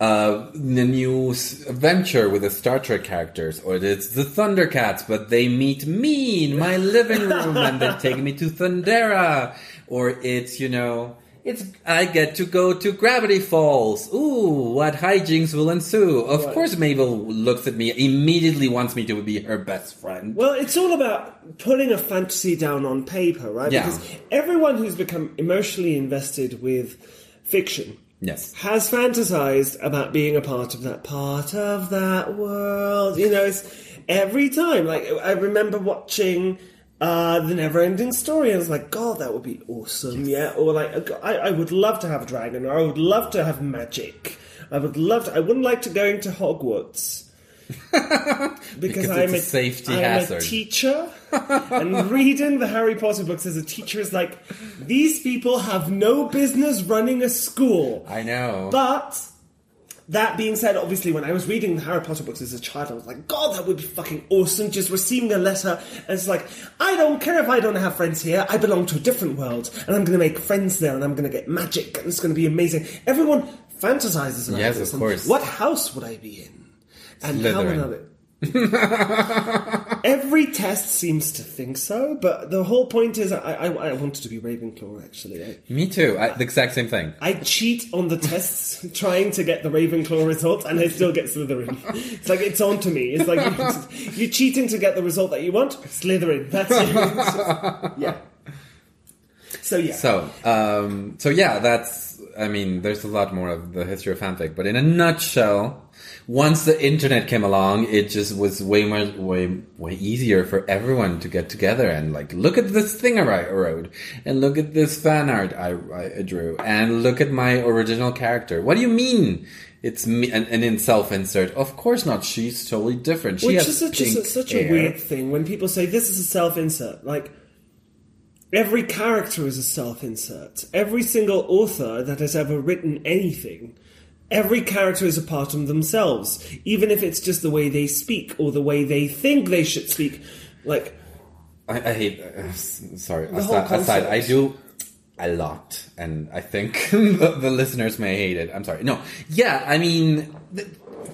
[SPEAKER 1] uh, the new adventure with the Star Trek characters, or it's the Thundercats, but they meet me in my living room and they take me to Thundera, or it's you know. It's I get to go to Gravity Falls. Ooh, what hijinks will ensue? Of
[SPEAKER 2] Right.
[SPEAKER 1] course, Mabel looks at me, immediately wants me to be her best friend.
[SPEAKER 2] Well, it's all about putting a fantasy down on paper, right?
[SPEAKER 1] Yeah.
[SPEAKER 2] Because everyone who's become emotionally invested with fiction
[SPEAKER 1] Yes.
[SPEAKER 2] has fantasized about being a part of that part of that world. You know, it's every time. Like I remember watching uh, the Never-Ending Story, and I was like, God, that would be awesome. Yeah, or like I, I would love to have a dragon, or I would love to have magic. I would love to. I wouldn't like to go into Hogwarts. because,
[SPEAKER 1] Because
[SPEAKER 2] I'm
[SPEAKER 1] it's a safety
[SPEAKER 2] I'm
[SPEAKER 1] hazard.
[SPEAKER 2] a teacher, and reading the Harry Potter books as a teacher is like these people have no business running a school.
[SPEAKER 1] I know.
[SPEAKER 2] But that being said, obviously, when I was reading the Harry Potter books as a child, I was like, God, that would be fucking awesome. Just receiving a letter, and it's like, I don't care if I don't have friends here. I belong to a different world, and I'm going to make friends there, and I'm going to get magic, and it's going to be amazing. Everyone fantasizes about
[SPEAKER 1] Yes,
[SPEAKER 2] this.
[SPEAKER 1] of course.
[SPEAKER 2] What house would I be in? And how would
[SPEAKER 1] Slytherin.
[SPEAKER 2] I? Every test seems to think so, but the whole point is, I, I, I wanted to be Ravenclaw. Actually, I,
[SPEAKER 1] Me too. I, the exact same thing.
[SPEAKER 2] I cheat on the tests trying to get the Ravenclaw result, and I still get Slytherin. It's like it's on to me. It's like you're, you're cheating to get the result that you want. Slytherin. That's it. Just- yeah. So yeah.
[SPEAKER 1] So, um, so yeah, that's. I mean, there's a lot more of the history of fanfic, but in a nutshell, once the internet came along, it just was way more, way, way easier for everyone to get together and like, look at this thing I wrote, and look at this fan art I, I drew, and look at my original character. What do you mean? It's me, and, and in self-insert, of course not. She's totally different. She
[SPEAKER 2] Which
[SPEAKER 1] has
[SPEAKER 2] is such a, such a weird thing when people say this is a self-insert. Like every character is a self-insert. Every single author that has ever written anything, every character is a part of themselves, even if it's just the way they speak or the way they think they should speak. Like
[SPEAKER 1] I, I hate. Uh, sorry. Aside, aside, I do a lot, and I think the, the listeners may hate it. I'm sorry. No. Yeah. I mean, the,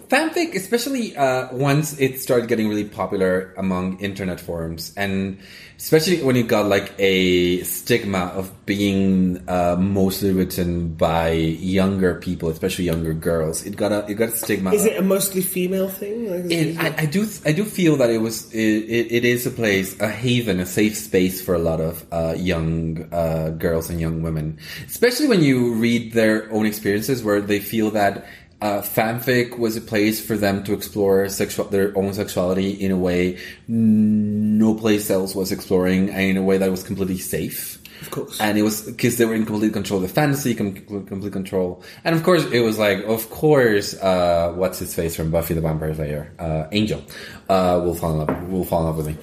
[SPEAKER 1] fanfic, especially uh, once it started getting really popular among internet forums, and especially when you got like a stigma of being uh, mostly written by younger people, especially younger girls. It got a it got a stigma.
[SPEAKER 2] is it a mostly female thing? Like,
[SPEAKER 1] it, I, I do I do feel that it was it, it, it is a place a haven a safe space for a lot of uh, young uh, girls and young women especially when you read their own experiences where they feel that uh, fanfic was a place for them to explore sexual their own sexuality in a way no place else was exploring and in a way that was completely safe
[SPEAKER 2] Of course.
[SPEAKER 1] and it was because they were in complete control of the fantasy, com- complete control, and of course it was like, of course, uh, what's his face from Buffy the Vampire Slayer, uh, Angel, uh, will fall in love, will fall in love with me.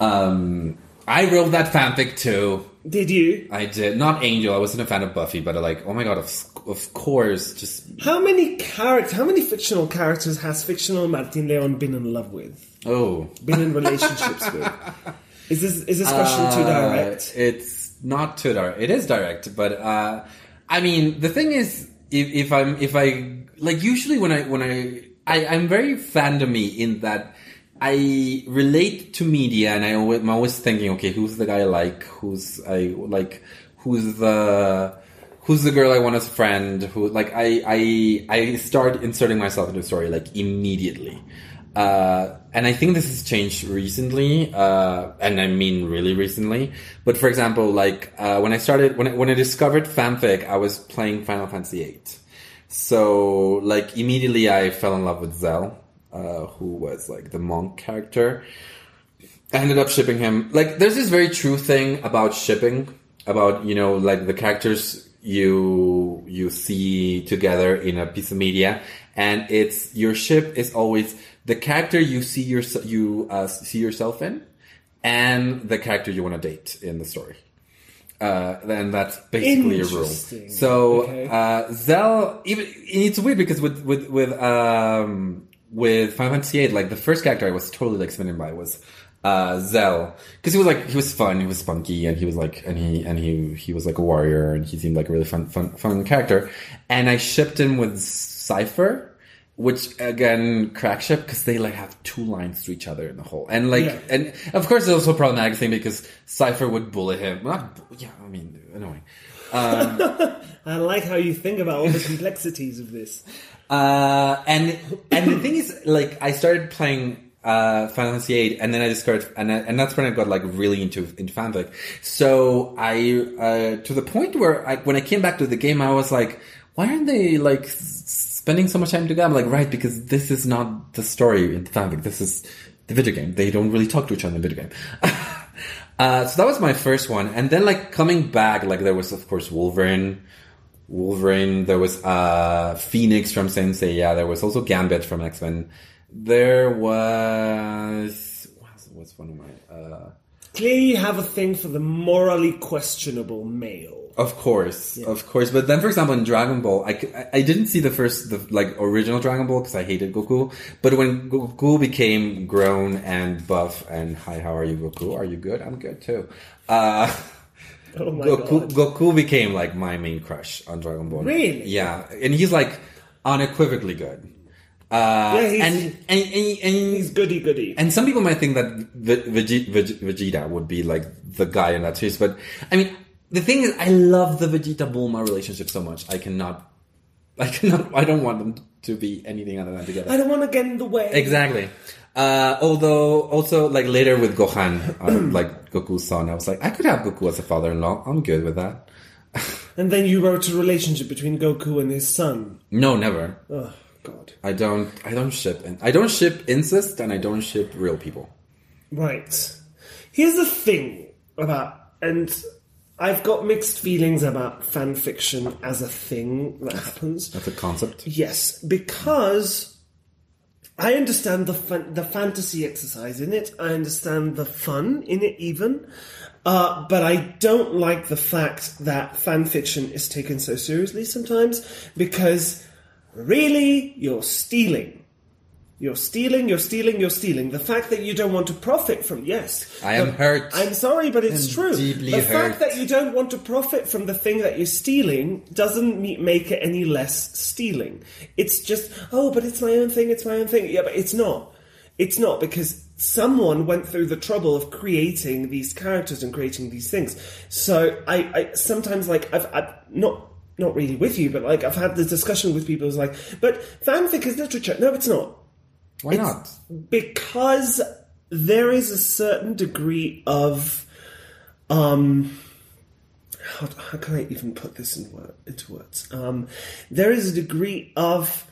[SPEAKER 1] Um, I wrote that fanfic too.
[SPEAKER 2] Did you?
[SPEAKER 1] I did not Angel. I wasn't a fan of Buffy, but like, oh my god, of of course, just
[SPEAKER 2] How many characters? How many fictional characters has fictional Martin Leon been in love with?
[SPEAKER 1] oh,
[SPEAKER 2] Been in relationships with? Is this is this question too
[SPEAKER 1] Uh,
[SPEAKER 2] direct?
[SPEAKER 1] It's not too direct. It is direct, but uh, I mean, the thing is, if, if I'm, if I like, usually when I when I, I I'm very fandomy in that I relate to media, and I always, I'm always thinking, okay, who's the guy I like? Who's I like? Who's the who's the girl I want as a friend? Who like I I I start inserting myself into the story like immediately. Uh, and I think this has changed recently, uh, and I mean really recently. But for example, like uh, when I started, when I, when I discovered fanfic, I was playing Final Fantasy VIII. So like immediately, I fell in love with Zell, uh, who was like the monk character. I ended up shipping him. Like, there's this very true thing about shipping, about you know, like the characters you you see together in a piece of media, and it's your ship is always the character you see your you uh, see yourself in, and the character you want to date in the story. Uh, and that's basically a rule. So
[SPEAKER 2] Okay.
[SPEAKER 1] uh, Zell, even it's weird because with with with um with Final Fantasy VIII, like the first character I was totally like smitten by was uh, Zell because he was like he was fun, he was spunky, and he was like and he and he he was like a warrior, and he seemed like a really fun fun fun character. And I shipped him with Seifer, which again crack ship because they like have two lines to each other in the whole, and like
[SPEAKER 2] Yeah.
[SPEAKER 1] and of course it's also a problematic thing because Seifer would bully him. Not yeah, I mean annoying.
[SPEAKER 2] I like how you think about all the complexities of this.
[SPEAKER 1] Uh, and and the thing is, like, I started playing uh, Final Fantasy VIII, and then I discovered, and I, and that's when I got like really into into fanfic. So I uh, to the point where I, when I came back to the game, I was like, why aren't they like spending so much time together? I'm like, right, because this is not the story in the fanfic. This is the video game. They don't really talk to each other in the video game. uh, so that was my first one, and then like coming back, like there was of course Wolverine. Wolverine. There was uh, Phoenix from Saint Seiya. Yeah, there was also Gambit from X Men. There was what's, one of my uh,
[SPEAKER 2] Clearly, you have a thing for the morally questionable male.
[SPEAKER 1] Of course, of course. But then, for example, in Dragon Ball, I, I didn't see the first the like original Dragon Ball because I hated Goku. But when Goku became grown and buff and hi, how are you, Goku? Are you good? I'm good too. Uh,
[SPEAKER 2] Oh my
[SPEAKER 1] Goku,
[SPEAKER 2] god.
[SPEAKER 1] Goku became like my main crush on Dragon Ball.
[SPEAKER 2] Really?
[SPEAKER 1] Yeah, and he's like unequivocally good. Uh,
[SPEAKER 2] Yeah, he's-
[SPEAKER 1] and, and, and, and
[SPEAKER 2] He's goody goody.
[SPEAKER 1] and some people might think that Vege- Vegeta would be like the guy in that series, but I mean, the thing is, I love the Vegeta Bulma relationship so much. I cannot, I cannot, I don't want them to be anything other than together.
[SPEAKER 2] I don't want to get in the way.
[SPEAKER 1] Exactly. Uh, although, also, like later with Gohan, uh, like Goku's son, I was like, I could have Goku as a father-in-law. I'm good with that.
[SPEAKER 2] And then you wrote a relationship between Goku and his son.
[SPEAKER 1] No, never.
[SPEAKER 2] Oh god.
[SPEAKER 1] I don't. I don't ship. In, I don't ship incest, and I don't ship real people.
[SPEAKER 2] Right. Here's the thing about, and I've got mixed feelings about fan fiction as a thing that happens.
[SPEAKER 1] That's a concept.
[SPEAKER 2] Yes, because I understand the fan- the fantasy exercise in it. I understand the fun in it, even. Uh, but I don't like the fact that fan fiction is taken so seriously sometimes because really you're stealing. You're stealing, you're stealing, you're stealing. The fact that you don't want to profit from, yes.
[SPEAKER 1] I am
[SPEAKER 2] The-
[SPEAKER 1] hurt.
[SPEAKER 2] I'm sorry, but it's
[SPEAKER 1] I'm
[SPEAKER 2] true.
[SPEAKER 1] deeply
[SPEAKER 2] the
[SPEAKER 1] hurt.
[SPEAKER 2] fact that you don't want to profit from the thing that you're stealing doesn't make it any less stealing. It's just, oh, but it's my own thing, it's my own thing. Yeah, but it's not. It's not because someone went through the trouble of creating these characters and creating these things. So I, I sometimes like I've, I've not not really with you, but like I've had this discussion with people who's like, but fanfic is literature. No, it's not
[SPEAKER 1] Why not?
[SPEAKER 2] because there is a certain degree of um how, how can I even put this in word, into words? Um, there is a degree of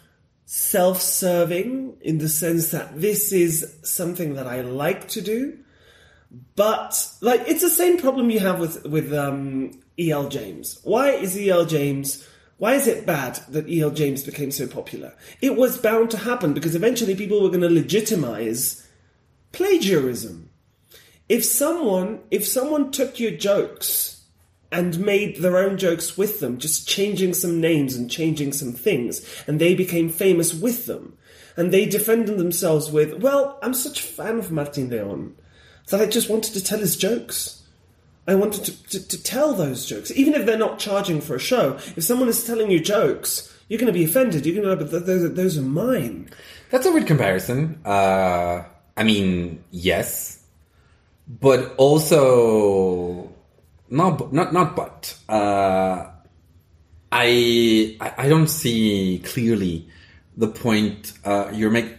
[SPEAKER 2] self-serving in the sense that this is something that I like to do, but like it's the same problem you have with with um, E.L. James. Why is E.L. James? Why is it bad that E.L. James became so popular? It was bound to happen because eventually people were going to legitimize plagiarism. If someone if someone took your jokes and made their own jokes with them, just changing some names and changing some things, and they became famous with them, and they defended themselves with, "Well, I'm such a fan of Martin Leon that I just wanted to tell his jokes." I wanted to, to, to tell those jokes, even if they're not charging for a show. If someone is telling you jokes, you're going to be offended. You're going to, but th- those, are- those are mine.
[SPEAKER 1] That's a weird comparison. Uh, I mean, yes, but also not. Not not. But uh, I I I don't see clearly the point uh, you're make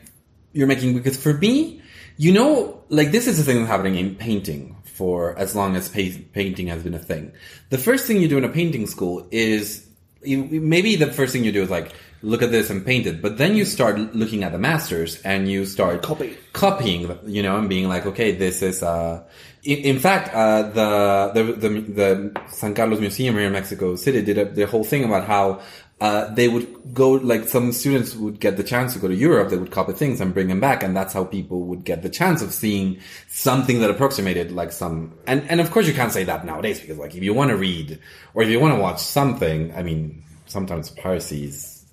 [SPEAKER 1] you're making because for me, you know, like this is the thing that's happening in painting for as long as pa- painting has been a thing. The first thing you do in a painting school is you, maybe the first thing you do is like look at this and paint it, but then you start looking at the masters and you start
[SPEAKER 2] Copy.
[SPEAKER 1] copying, you know, and being like, okay, this is. Uh, in, in fact, uh, the, the the the San Carlos Museum here in Mexico City did a, the whole thing about how. Uh, they would go like some students would get the chance to go to Europe. They would copy things and bring them back, and that's how people would get the chance of seeing something that approximated like some. And and of course, you can't say that nowadays because like if you want to read or if you want to watch something, I mean, sometimes piracy is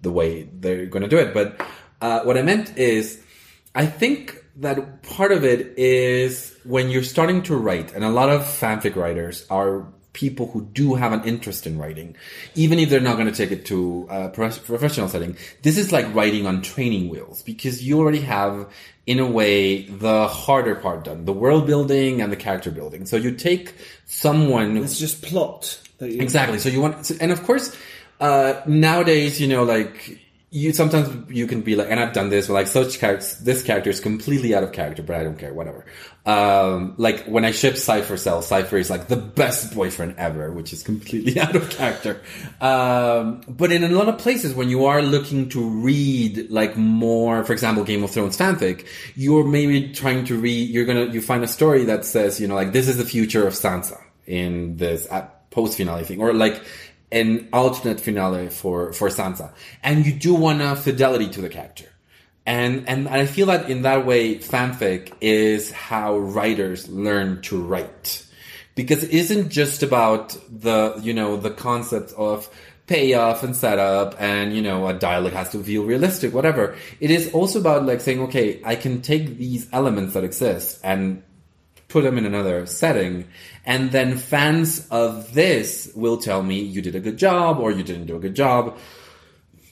[SPEAKER 1] the way they're going to do it. But uh, what I meant is, I think that part of it is when you're starting to write, and a lot of fanfic writers are people who do have an interest in writing, even if they're not going to take it to a professional setting. This is like writing on training wheels because you already have, in a way, the harder part done, the world building and the character building. So you take someone
[SPEAKER 2] It's just plot. That
[SPEAKER 1] Exactly. So you want, and of course, uh, nowadays, you know, like you sometimes you can be like, and I've done this, where like such characters, this character is completely out of character, but I don't care, whatever. Um, like when I ship Seifer Zell, Seifer is like the best boyfriend ever, which is completely out of character. Um, but in a lot of places, when you are looking to read like more, for example, Game of Thrones fanfic, you're maybe trying to read, you're gonna, you find a story that says, you know, like this is the future of Sansa in this post finale thing, or like an alternate finale for for Sansa, and you do want a fidelity to the character, and and I feel that in that way, fanfic is how writers learn to write, because it isn't just about the you know the concept of payoff and setup and you know a dialogue has to feel realistic whatever. It is also about like saying okay i can take these elements that exist and put them in another setting and then fans of this will tell me you did a good job or you didn't do a good job.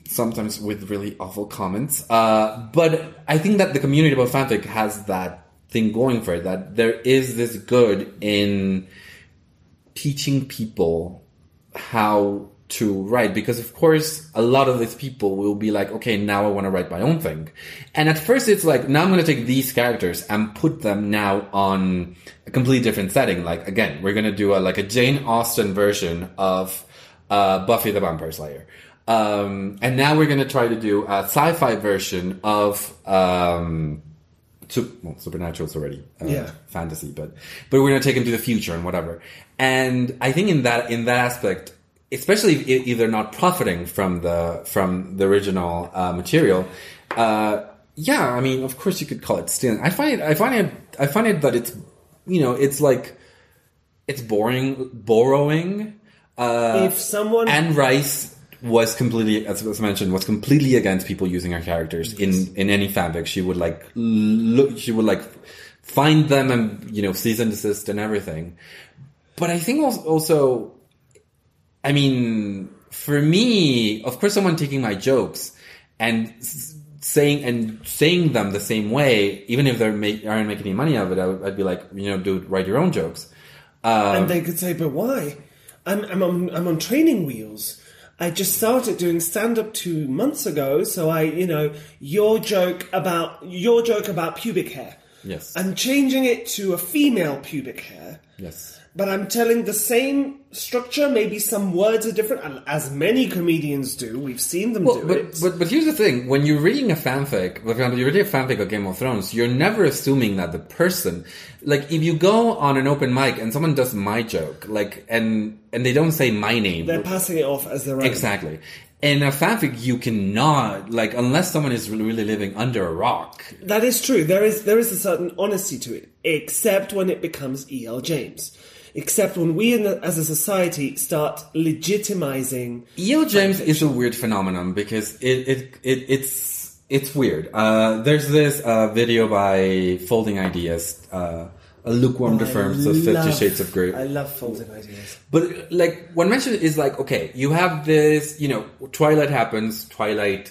[SPEAKER 1] Sometimes with really awful comments. Uh, but i think that the community about fanfic has that thing going for it that there is this good in teaching people how to write because of course a lot of these people will be like okay now i want to write my own thing and at first it's like now i'm going to take these characters and put them now on a completely different setting like again we're going to do a like a jane austen version of uh, buffy the vampire slayer um, and now we're going to try to do a sci-fi version of um, Sup- well, supernatural's already uh,
[SPEAKER 2] Yeah.
[SPEAKER 1] fantasy, but but we're gonna take him to the future and whatever. And I think in that in that aspect, especially if, if they're not profiting from the from the original uh, material, uh, yeah, I mean, of course you could call it stealing. I find it, I find it, I find it that it's you know it's like it's boring borrowing. Uh,
[SPEAKER 2] If someone
[SPEAKER 1] Anne Rice was completely, as was mentioned, was completely against people using her characters in in any fanfic. She would like look, she would like find them and you know cease and desist and everything. But I think als- also, I mean, for me, of course, someone taking my jokes and saying and saying them the same way, even if they are aren't making any money out of it, I would, I'd be like, you know, dude, write your own jokes. Um,
[SPEAKER 2] and they could say, "But why? I'm I'm on I'm on training wheels. I just started doing stand up two months ago, so I, you know, your joke about your joke about pubic hair.
[SPEAKER 1] Yes.
[SPEAKER 2] I'm changing it to a female pubic hair."
[SPEAKER 1] yes.
[SPEAKER 2] But I'm telling the same structure. Maybe some words are different, as many comedians do. We've seen them
[SPEAKER 1] Well,
[SPEAKER 2] do
[SPEAKER 1] but,
[SPEAKER 2] it.
[SPEAKER 1] but but here's the thing: when you're reading a fanfic, for example, you're reading a fanfic of Game of Thrones, you're never assuming that the person, like, if you go on an open mic and someone does my joke, like, and and they don't say my name,
[SPEAKER 2] They're passing it off as their own.
[SPEAKER 1] exactly. In a fanfic, you cannot, like, unless someone is really, really living under a rock.
[SPEAKER 2] That is true. There is there is a certain honesty to it, except when it becomes E.L. James. Except when we, in the, as a society, start legitimizing.
[SPEAKER 1] E.L. James is a weird phenomenon because it, it, it it's it's weird. Uh, there's this uh, video by Folding Ideas, uh, a lukewarm defense of Fifty Shades of Grey.
[SPEAKER 2] I love folding ideas.
[SPEAKER 1] But like one mentioned is like okay, you have this, you know, Twilight happens. Twilight,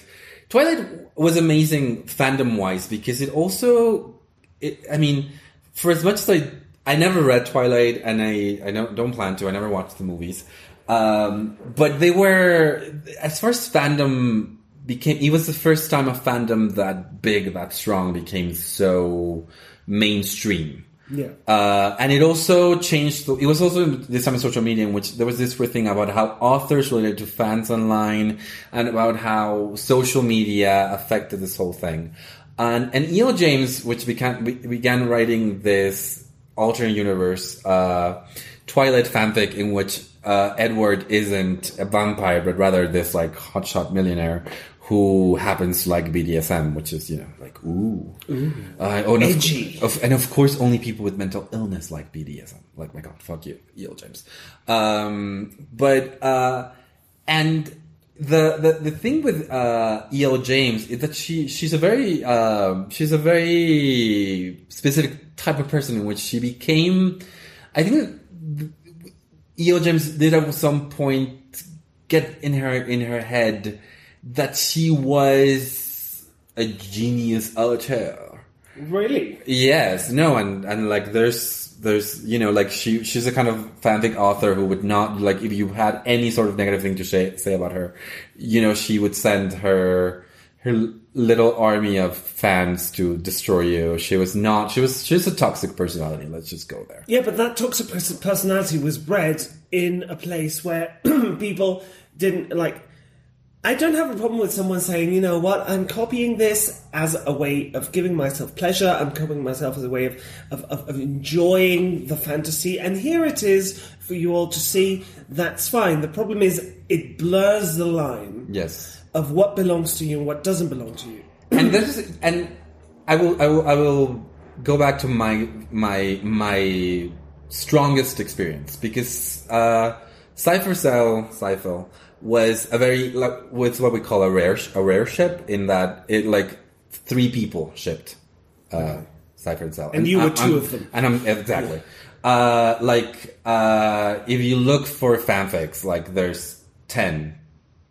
[SPEAKER 1] Twilight was amazing fandom wise because it also, it, I mean, for as much as I, I never read Twilight and I, I don't, don't plan to. I never watched the movies, um, but they were as far as fandom became. It was the first time a fandom that big, that strong became so mainstream.
[SPEAKER 2] Yeah.
[SPEAKER 1] Uh, and it also changed. The, it was also this time in social media in which there was this weird thing about how authors related to fans online and about how social media affected this whole thing. And and E.L. James, which began began writing this alternate universe uh, Twilight fanfic in which uh, Edward isn't a vampire but rather this like hotshot millionaire who happens to like BDSM, which is you know like ooh, Uh, oh, and of-
[SPEAKER 2] Edgy.
[SPEAKER 1] of, and of course, only people with mental illness like BDSM. Like, my God, fuck you, E.L. James. Um, but, uh, and the, the the thing with uh, E.L. James is that she she's a very uh, she's a very specific type of person in which she became. I think E.L. James did at some point get in her in her head that she was a genius author.
[SPEAKER 2] Really?
[SPEAKER 1] Yes, no, and and like there's there's you know like she she's a kind of fanfic author who would not like if you had any sort of negative thing to say say about her, you know she would send her her little army of fans to destroy you. She was not. She was. She's a toxic personality. Let's just go there.
[SPEAKER 2] Yeah, but that toxic personality was bred in a place where people didn't like. I don't have a problem with someone saying, you know what, I'm copying this as a way of giving myself pleasure. I'm copying myself as a way of, of, of, of enjoying the fantasy. And here it is for you all to see. That's fine. The problem is it blurs the line
[SPEAKER 1] Yes.
[SPEAKER 2] Of what belongs to you and what doesn't belong to you.
[SPEAKER 1] and this is, and I will I will I will go back to my my my strongest experience because uh, Seifer Zell Cyphel was a very like was what we call a rare a rare ship in that it like three people shipped uh, Seifer Zell
[SPEAKER 2] And you were
[SPEAKER 1] I'm-
[SPEAKER 2] two
[SPEAKER 1] I'm-
[SPEAKER 2] of them.
[SPEAKER 1] and I'm exactly uh, like uh, if you look for fanfics like there's ten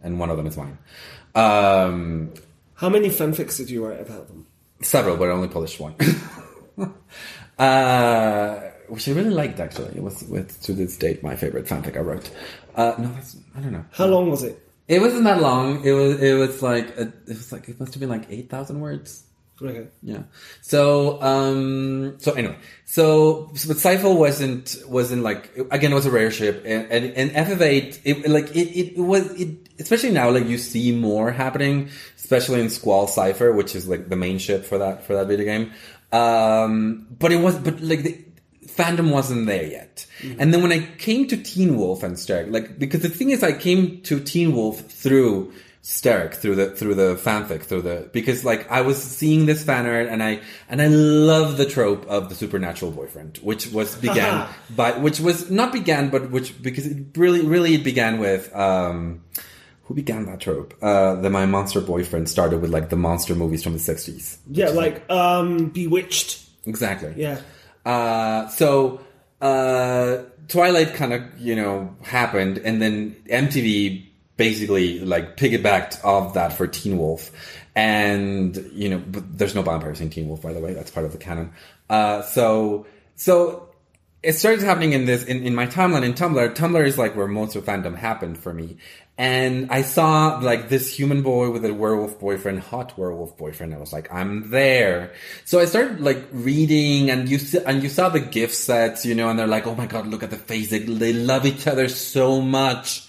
[SPEAKER 1] and one of them is mine. Um,
[SPEAKER 2] How many fanfics did you write about them?
[SPEAKER 1] Several, but I only published one. uh, which I really liked actually. It was with to this date my favorite fanfic I wrote. Uh, no, that's I don't know.
[SPEAKER 2] How long was it?
[SPEAKER 1] It wasn't that long. It was it was like a, it was like it must have been like eight thousand words.
[SPEAKER 2] Okay.
[SPEAKER 1] Yeah. So um so anyway, so but Seifer wasn't wasn't like again it was a rare ship and and, and FF8 it like it, it was it especially now like you see more happening especially in Squall Seifer which is like the main ship for that for that video game. Um but it was but like the fandom wasn't there yet. And then when I came to Teen Wolf and Sterek, like because the thing is I came to Teen Wolf through Sterek, through the through the fanfic, through the because like I was seeing this fan art and I and I love the trope of the supernatural boyfriend, which was began by which was not began but which because it really really it began with um who began that trope? Uh, the My Monster Boyfriend started with like the monster movies from the 60s.
[SPEAKER 2] Yeah, like um, Bewitched.
[SPEAKER 1] Exactly.
[SPEAKER 2] Yeah.
[SPEAKER 1] Uh, so uh, Twilight kind of you know happened, and then MTV basically like piggybacked off that for Teen Wolf, and you know there's no vampires in Teen Wolf by the way. That's part of the canon. Uh, so so it started happening in this in, in my timeline in Tumblr. Tumblr is like where most of fandom happened for me. And I saw like this human boy with a werewolf boyfriend, hot werewolf boyfriend. I was like, I'm there. So I started like reading and you and you saw the gift sets, you know, and they're like, oh my god, look at the face. They, they love each other so much.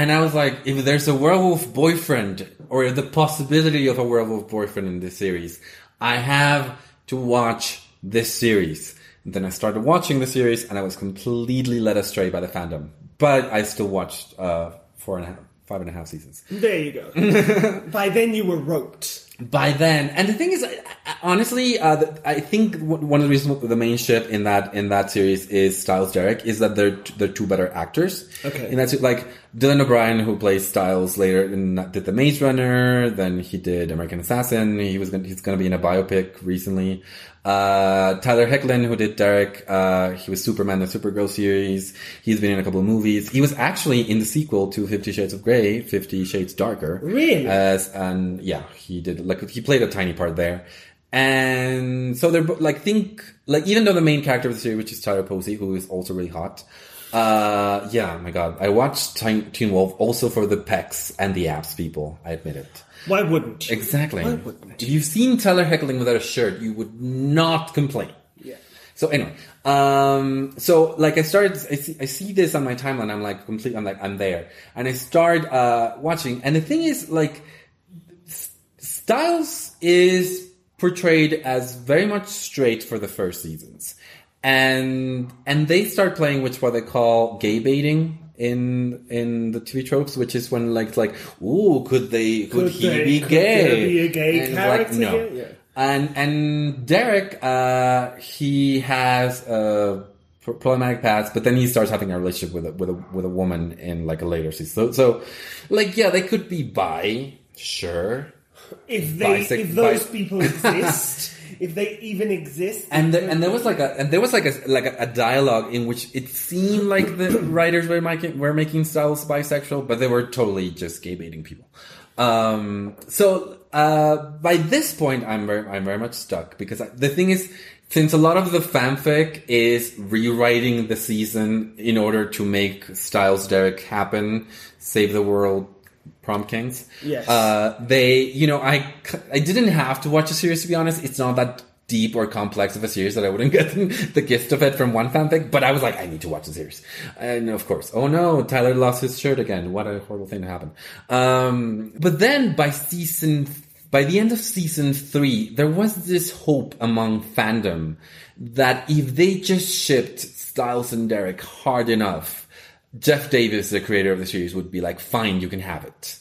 [SPEAKER 1] And I was like, if there's a werewolf boyfriend or the possibility of a werewolf boyfriend in this series, I have to watch this series. And then I started watching the series and I was completely led astray by the fandom. But I still watched, uh, four and a half, five and a half seasons.
[SPEAKER 2] There you go. By then you were roped.
[SPEAKER 1] By then, and the thing is, honestly, uh, I think one of the reasons the main ship in that in that series is Stiles Derek is that they're they're two better actors.
[SPEAKER 2] Okay.
[SPEAKER 1] and that's like Dylan O'Brien, who plays Stiles later, in, did the Maze Runner. Then he did American Assassin. He was gonna, he's going to be in a biopic recently. Uh, Tyler Hoechlin, who did Derek, uh, he was Superman, the Supergirl series. He's been in a couple of movies. He was actually in the sequel to Fifty Shades of Grey, Fifty Shades Darker.
[SPEAKER 2] Really?
[SPEAKER 1] As, and yeah, he did, like, he played a tiny part there. And so they're, like, think, like, even though the main character of the series, which is Tyler Posey, who is also really hot, uh, yeah, my god. I watched Teen Wolf also for the pecs and the abs people, I admit it.
[SPEAKER 2] Why wouldn't you?
[SPEAKER 1] Exactly.
[SPEAKER 2] Why wouldn't
[SPEAKER 1] If you've seen Tyler Hoechlin without a shirt, you would not complain.
[SPEAKER 2] Yeah.
[SPEAKER 1] So anyway, um, so like I started, I see, I see this on my timeline. I'm like complete. I'm like I'm there, and I start uh, watching. And the thing is, like, Stiles is portrayed as very much straight for the first seasons, and and they start playing with what they call gay baiting. In in the TV tropes, which is when like it's like, ooh, could they could,
[SPEAKER 2] Could
[SPEAKER 1] he
[SPEAKER 2] they-
[SPEAKER 1] be
[SPEAKER 2] could
[SPEAKER 1] gay?
[SPEAKER 2] be a gay
[SPEAKER 1] And
[SPEAKER 2] character
[SPEAKER 1] no.
[SPEAKER 2] Yeah.
[SPEAKER 1] And and Derek, uh, he has a problematic past, but then he starts having a relationship with a, with a with a woman in like a later season. So, so like yeah, they could be bi, sure,
[SPEAKER 2] If they,
[SPEAKER 1] Bisec-
[SPEAKER 2] if those
[SPEAKER 1] bi-
[SPEAKER 2] people exist, if they even exist,
[SPEAKER 1] and there, and there was like a and there was like a like a, a dialogue in which it seemed like the writers were making were making Stiles bisexual, but they were totally just gay baiting people. Um, so uh, by this point, I'm very I'm very much stuck because I, the thing is, since a lot of the fanfic is rewriting the season in order to make Stiles Derek happen, save the world, prom kings.
[SPEAKER 2] Yes.
[SPEAKER 1] Uh, they, you know, I, I didn't have to watch the series to be honest. It's not that deep or complex of a series that I wouldn't get the gift of it from one fanfic, but I was like, I need to watch the series. And of course, oh no, Tyler lost his shirt again. What a horrible thing to happen. Um, but then by season, by the end of season three, there was this hope among fandom that if they just shipped Stiles and Derek hard enough, Jeff Davis, the creator of the series, would be like, fine, you can have it.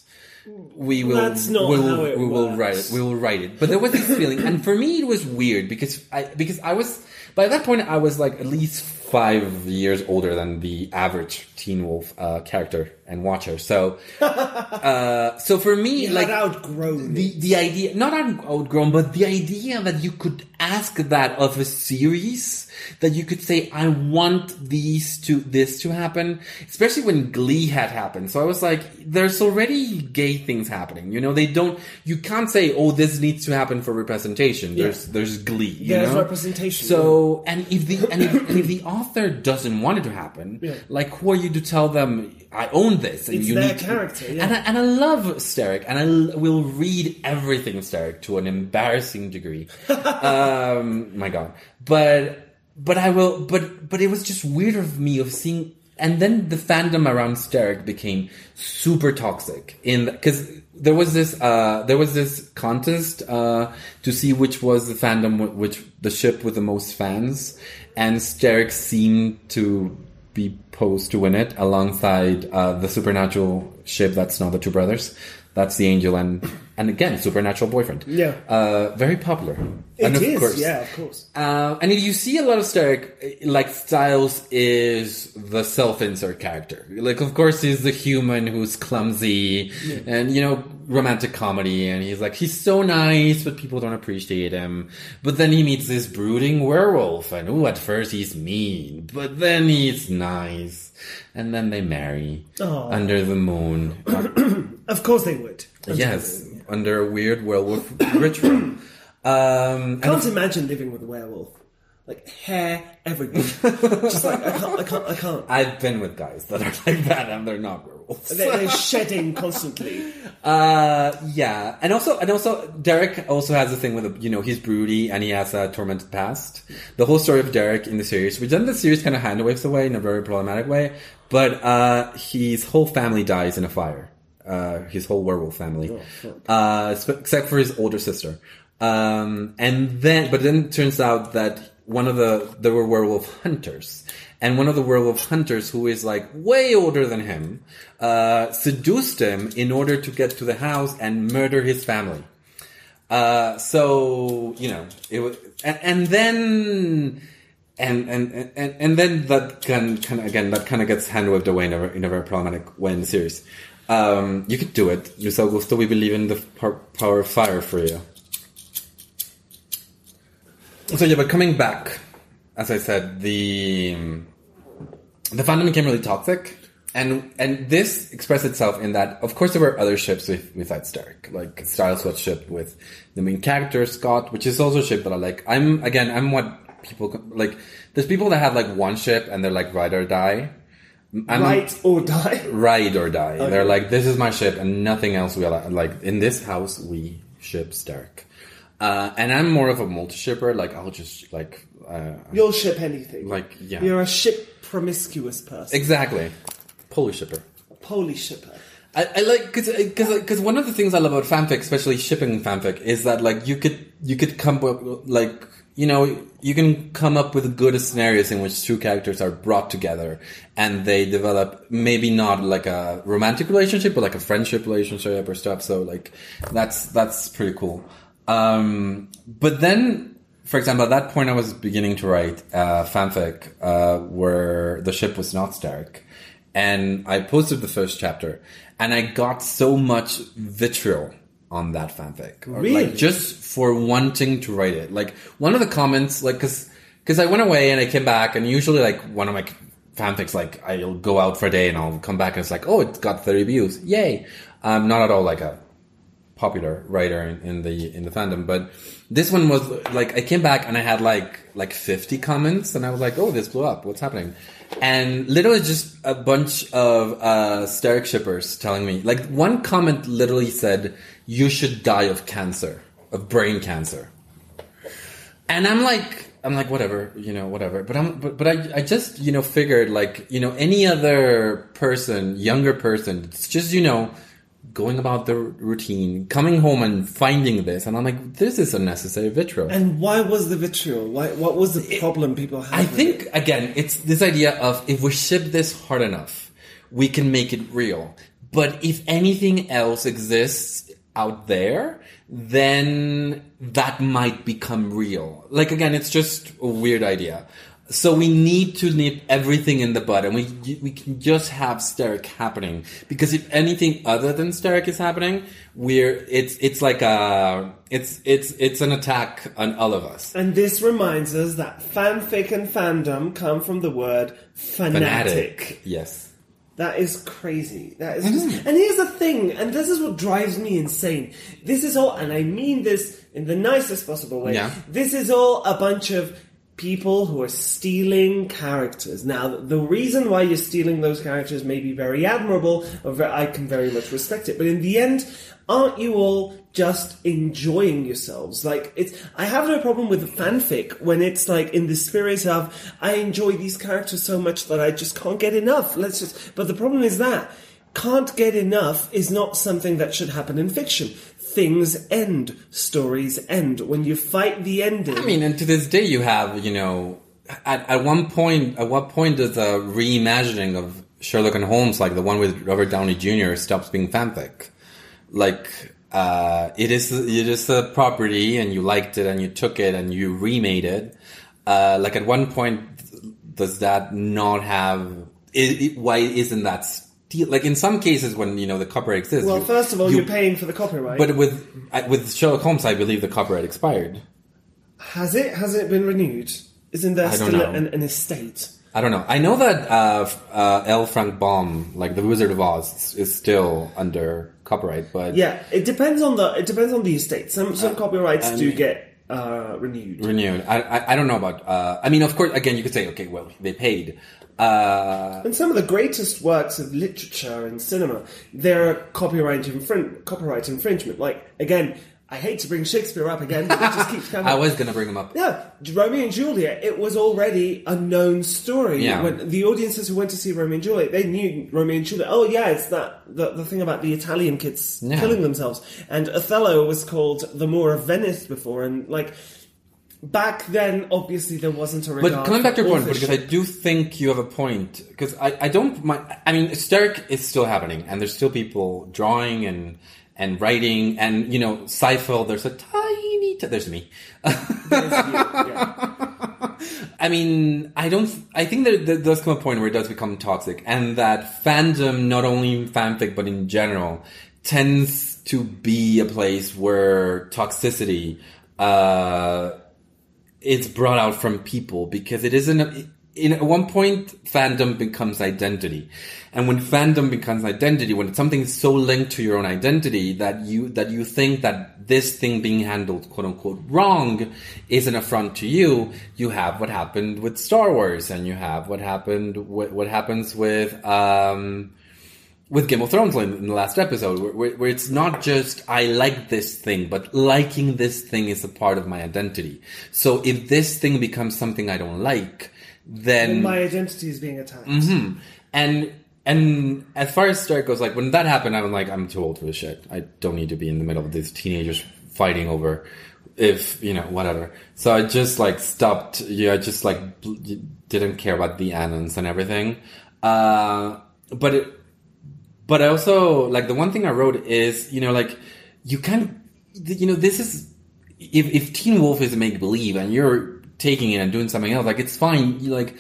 [SPEAKER 1] We will
[SPEAKER 2] That's not
[SPEAKER 1] we will,
[SPEAKER 2] how it
[SPEAKER 1] we will
[SPEAKER 2] works.
[SPEAKER 1] write it. we will write it. But there was this feeling and for me it was weird because i because i was by that point i was like at least five years older than the average teen wolf uh, character and watcher so uh, so for me
[SPEAKER 2] you
[SPEAKER 1] like
[SPEAKER 2] outgrown
[SPEAKER 1] the the idea not outgrown but the idea that you could ask that of a series that you could say i want these to this to happen especially when glee had happened. So i was like there's already gay things happening you know? They don't you can't say oh this needs to happen for representation. There's there's glee you
[SPEAKER 2] There's
[SPEAKER 1] know?
[SPEAKER 2] representation,
[SPEAKER 1] so and if the and if, if the author doesn't want it to happen
[SPEAKER 2] Yeah.
[SPEAKER 1] like who are you to tell them i own this and
[SPEAKER 2] It's
[SPEAKER 1] you
[SPEAKER 2] their
[SPEAKER 1] need to-"
[SPEAKER 2] character, yeah.
[SPEAKER 1] and I, and I love Sterek, and I l- will read everything Sterek to an embarrassing degree. um, my God, but but I will, but but it was just weird of me of seeing, and then the fandom around Sterek became super toxic in because there was this uh, there was this contest uh, to see which was the fandom which the ship with the most fans, and Sterek seemed to be posed to win it alongside uh, the supernatural ship that's not the two brothers. That's the angel and and again supernatural boyfriend.
[SPEAKER 2] Yeah.
[SPEAKER 1] uh, very popular.
[SPEAKER 2] It
[SPEAKER 1] and of
[SPEAKER 2] is,
[SPEAKER 1] course,
[SPEAKER 2] yeah, of course.
[SPEAKER 1] uh, and you see a lot of Sterek, like Stiles is the self-insert character. Like, of course, he's the human who's clumsy and, you know, romantic comedy. And he's like, he's so nice, but people don't appreciate him. But then he meets this brooding werewolf and, ooh, at first he's mean, but then he's nice. And then they marry
[SPEAKER 2] Aw.
[SPEAKER 1] under the moon.
[SPEAKER 2] Of course they would.
[SPEAKER 1] yes, under a weird werewolf ritual. Um, and
[SPEAKER 2] Can't imagine living with a werewolf. Like hair, everything. Just like I can't, I can't, I can't.
[SPEAKER 1] I've been with guys that are like that and they're not werewolves.
[SPEAKER 2] They're, they're shedding constantly.
[SPEAKER 1] Uh, yeah, and also, and also, Derek also has a thing with, a, you know, he's broody and he has a tormented past. The whole story of Derek in the series, which then the series kind of hand waves away in a very problematic way, but uh, his whole family dies in a fire. Uh, his whole werewolf family, uh, sp- except for his older sister. Um, and then, but then it turns out that one of the there were werewolf hunters, and one of the werewolf hunters who is like way older than him, uh, seduced him in order to get to the house and murder his family. Uh, so you know it was, and, and then. And, and and and then that can of again that kind of gets hand waved away in a, in a very problematic way in the series. Um, you could do it, Luis Augusto. We believe in the power of fire for you. So yeah, but coming back, as I said, the the fandom became really toxic, and and this expressed itself in that, of course, there were other ships with besides Derek, like Stiles was shipped with the main character Scott, which is also a ship that I like. I'm again, I'm what people like. There's people that have like one ship and they're like ride or die. I'm
[SPEAKER 2] Right or die.
[SPEAKER 1] ride or die. They're like, this is my ship and nothing else. We allow. like in this house we ship Derek. Uh, and I'm more of a multi-shipper. Like I'll just like, uh,
[SPEAKER 2] You'll ship anything.
[SPEAKER 1] like yeah,
[SPEAKER 2] You're a ship promiscuous person.
[SPEAKER 1] exactly, Polish shipper.
[SPEAKER 2] Polish shipper.
[SPEAKER 1] I, I like because because one of the things I love about fanfic, especially shipping fanfic, is that like you could you could come up like you know you can come up with good scenarios in which two characters are brought together and they develop maybe not like a romantic relationship but like a friendship relationship or stuff. So like that's that's pretty cool. Um, but then for example, at that point I was beginning to write uh, fanfic uh, where the ship was not Sterek, and I posted the first chapter, and I got so much vitriol on that fanfic, Or,
[SPEAKER 2] Really?
[SPEAKER 1] like just for wanting to write it. Like one of the comments, like because because I went away and I came back, and usually like one of my fanfics, like I'll go out for a day and I'll come back and it's like, oh, it's got thirty views, yay! Um, not at all like a popular writer in, in the in the fandom, but this one was like I came back and I had like like fifty comments, and I was like, oh, this blew up. What's happening? And literally just a bunch of uh, Sterek shippers telling me. Like one comment literally said, "You should die of cancer, of brain cancer." And I'm like, I'm like, whatever, you know, whatever. But I'm, but, but I, I just, you know, figured like, you know, any other person, younger person, it's just, you know, going about the routine, coming home and finding this, and I'm like, this is unnecessary vitriol.
[SPEAKER 2] And why was the vitriol? Why? What was the problem people had?
[SPEAKER 1] I think
[SPEAKER 2] it?
[SPEAKER 1] again, it's this idea of if we ship this hard enough, we can make it real. But if anything else exists out there, then that might become real. Like again, it's just a weird idea. So we need to nip everything in the bud, and we we can just have Sterek happening because if anything other than Sterek is happening, we're it's it's like a it's it's it's an attack on all of us.
[SPEAKER 2] And this reminds us that fanfic and fandom come from the word fanatic.
[SPEAKER 1] yes.
[SPEAKER 2] That is crazy. That is mm. just, and here's the thing, and this is what drives me insane. This is all, and I mean this in the nicest possible way.
[SPEAKER 1] Yeah.
[SPEAKER 2] This is all a bunch of people who are stealing characters. Now, the reason why you're stealing those characters may be very admirable, I can very much respect it, but in the end, aren't you all just enjoying yourselves? Like, it's, I have no problem with fanfic when it's like in the spirit of, I enjoy these characters so much that I just can't get enough. Let's just, but the problem is that can't get enough is not something that should happen in fiction. Things end, stories end. When you fight the ending,
[SPEAKER 1] I mean, and to this day, you have, you know, at, at one point, at what point does a reimagining of Sherlock and Holmes, like the one with Robert Downey Jr., stops being fanfic? Like, uh, it is, it is a property and you liked it and you took it and you remade it. Uh, like at one point, does that not have, it, it, why isn't that steal? Like in some cases when, you know, the copyright exists.
[SPEAKER 2] well,
[SPEAKER 1] you-
[SPEAKER 2] first of all,
[SPEAKER 1] you-
[SPEAKER 2] are paying for the copyright.
[SPEAKER 1] But with, with Sherlock Holmes, I believe the copyright expired.
[SPEAKER 2] Has it? Hasn't it been renewed? Isn't there still an, an estate?
[SPEAKER 1] I don't know. I know that uh, uh, L. Frank Baum, like the Wizard of Oz, is still under copyright, but
[SPEAKER 2] Yeah, it depends on the it depends on the estate. Some
[SPEAKER 1] Uh,
[SPEAKER 2] some copyrights do get uh, renewed.
[SPEAKER 1] renewed. I, I I don't know about. Uh, I mean, of course, again, you could say, okay, well, they paid. Uh,
[SPEAKER 2] And some of the greatest works of literature and cinema, they're copyright infring- copyright infringement. Like again, I hate to bring Shakespeare up again, but it just keeps coming.
[SPEAKER 1] I was gonna bring him up.
[SPEAKER 2] Yeah, Romeo and Juliet. It was already a known story.
[SPEAKER 1] Yeah.
[SPEAKER 2] When the audiences who went to see Romeo and Juliet, they knew Romeo and Juliet. Oh yeah, it's that the, the thing about the Italian kids
[SPEAKER 1] Yeah.
[SPEAKER 2] killing themselves. And Othello was called the Moor of Venice before, and like back then, obviously there wasn't a regard.
[SPEAKER 1] But coming back to your point, because I do think you have a point. Because I, I don't mind. I mean, Sterek is still happening, and there's still people drawing and and writing, and you know, Seifer. There's a tiny. T- there's me. I mean, I don't. I think there, there does come a point where it does become toxic, and that fandom, not only fanfic but in general, tends to be a place where toxicity uh, is brought out from people because it isn't. In at one point, fandom becomes identity, and when fandom becomes identity, when something is so linked to your own identity that you that you think that this thing being handled quote unquote wrong is an affront to you, you have what happened with Star Wars, and you have what happened what, what happens with. Um, with Game of Thrones in in the last episode, where, where, where it's not just I like this thing, but liking this thing is a part of my identity. So if this thing becomes something I don't like, then
[SPEAKER 2] my identity is being attacked.
[SPEAKER 1] Mm-hmm. and and as far as Sterek goes, like when that happened, I'm like I'm too old for this shit. I don't need to be in the middle of these teenagers fighting over if you know whatever. So I just like stopped. Yeah, I just like bl- didn't care about the annons and everything. Uh, but it, but I also like the one thing I wrote is you know like you can you know this is if if Teen Wolf is make believe and you're taking it and doing something else, like it's fine. You like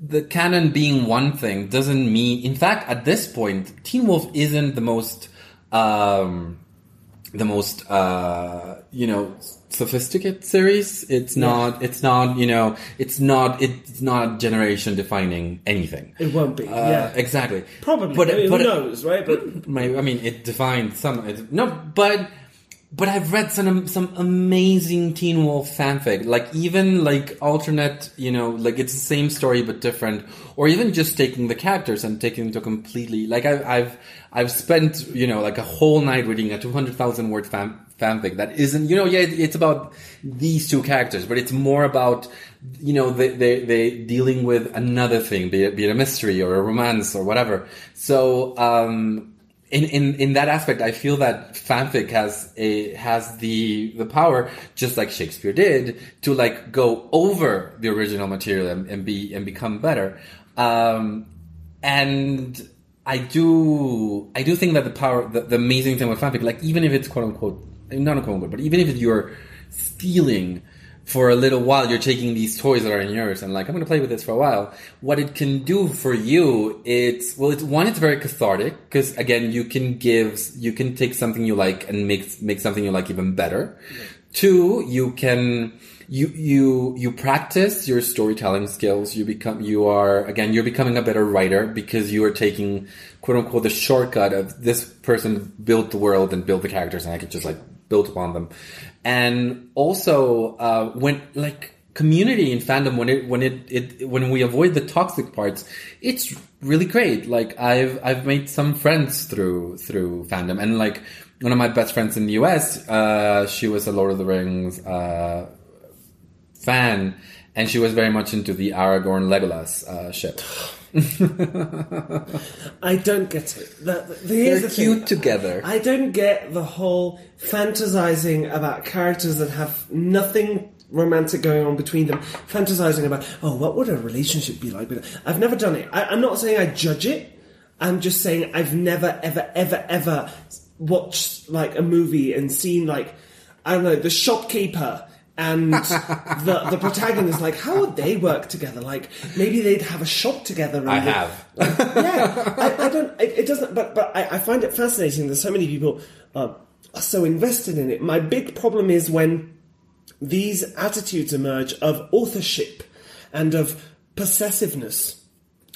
[SPEAKER 1] the canon being one thing doesn't mean. In fact, at this point, Teen Wolf isn't the most um, the most uh, you know sophisticated series. It's not. It's not. You know. It's not. It's not generation defining anything.
[SPEAKER 2] It won't be.
[SPEAKER 1] Uh,
[SPEAKER 2] yeah.
[SPEAKER 1] exactly.
[SPEAKER 2] Probably.
[SPEAKER 1] But,
[SPEAKER 2] I mean,
[SPEAKER 1] but
[SPEAKER 2] who knows, right? But
[SPEAKER 1] my, I mean, it defined some. It, no, but but I've read some some amazing Teen Wolf fanfic. Like even like alternate, you know, like it's the same story but different, or even just taking the characters and taking them to completely. Like I've I've I've spent you know like a whole night reading a two hundred thousand word fan fanfic that isn't you know yeah it, it's about these two characters but it's more about you know they they they dealing with another thing be it, be it a mystery or a romance or whatever so um in, in, in that aspect, I feel that fanfic has a, has the, the power, just like Shakespeare did, to like go over the original material and, and be, and become better. Um, and I do, I do think that the power, the, the amazing thing with fanfic, like even if it's quote unquote, not quote unquote, but even if you're stealing for a little while you're taking these toys that are in yours and like i'm going to play with this for a while. What it can do for you it's well it's one it's very cathartic because again you can give you can take something you like and make make something you like even better. Two you can you you you practice your storytelling skills. You become you are again you're becoming a better writer because you are taking quote unquote the shortcut of this person built the world and built the characters and i could just like build upon them and also uh, when like community in fandom when it when it, it when we avoid the toxic parts it's really great. Like i've i've made some friends through through fandom. And like one of my best friends in the us uh, she was a lord of the rings uh, fan. And she was very much into the aragorn legolas uh, ship
[SPEAKER 2] I don't get it. The,
[SPEAKER 1] they're
[SPEAKER 2] the
[SPEAKER 1] cute
[SPEAKER 2] thing.
[SPEAKER 1] together
[SPEAKER 2] I don't get the whole fantasizing about characters that have nothing romantic going on between them. Fantasizing about, oh, what would a relationship be like? But I've never done it. I, I'm not saying I judge it. I'm just saying I've never, ever, ever, ever watched like a movie and seen like, I don't know, the shopkeeper and the the protagonist. Like, how would they work together? Like, maybe they'd have a shop together. And
[SPEAKER 1] i
[SPEAKER 2] they-
[SPEAKER 1] have
[SPEAKER 2] yeah, I, I don't. It, it doesn't. But but I, I find it fascinating that so many people uh, are so invested in it. My big problem is when these attitudes emerge of authorship and of possessiveness,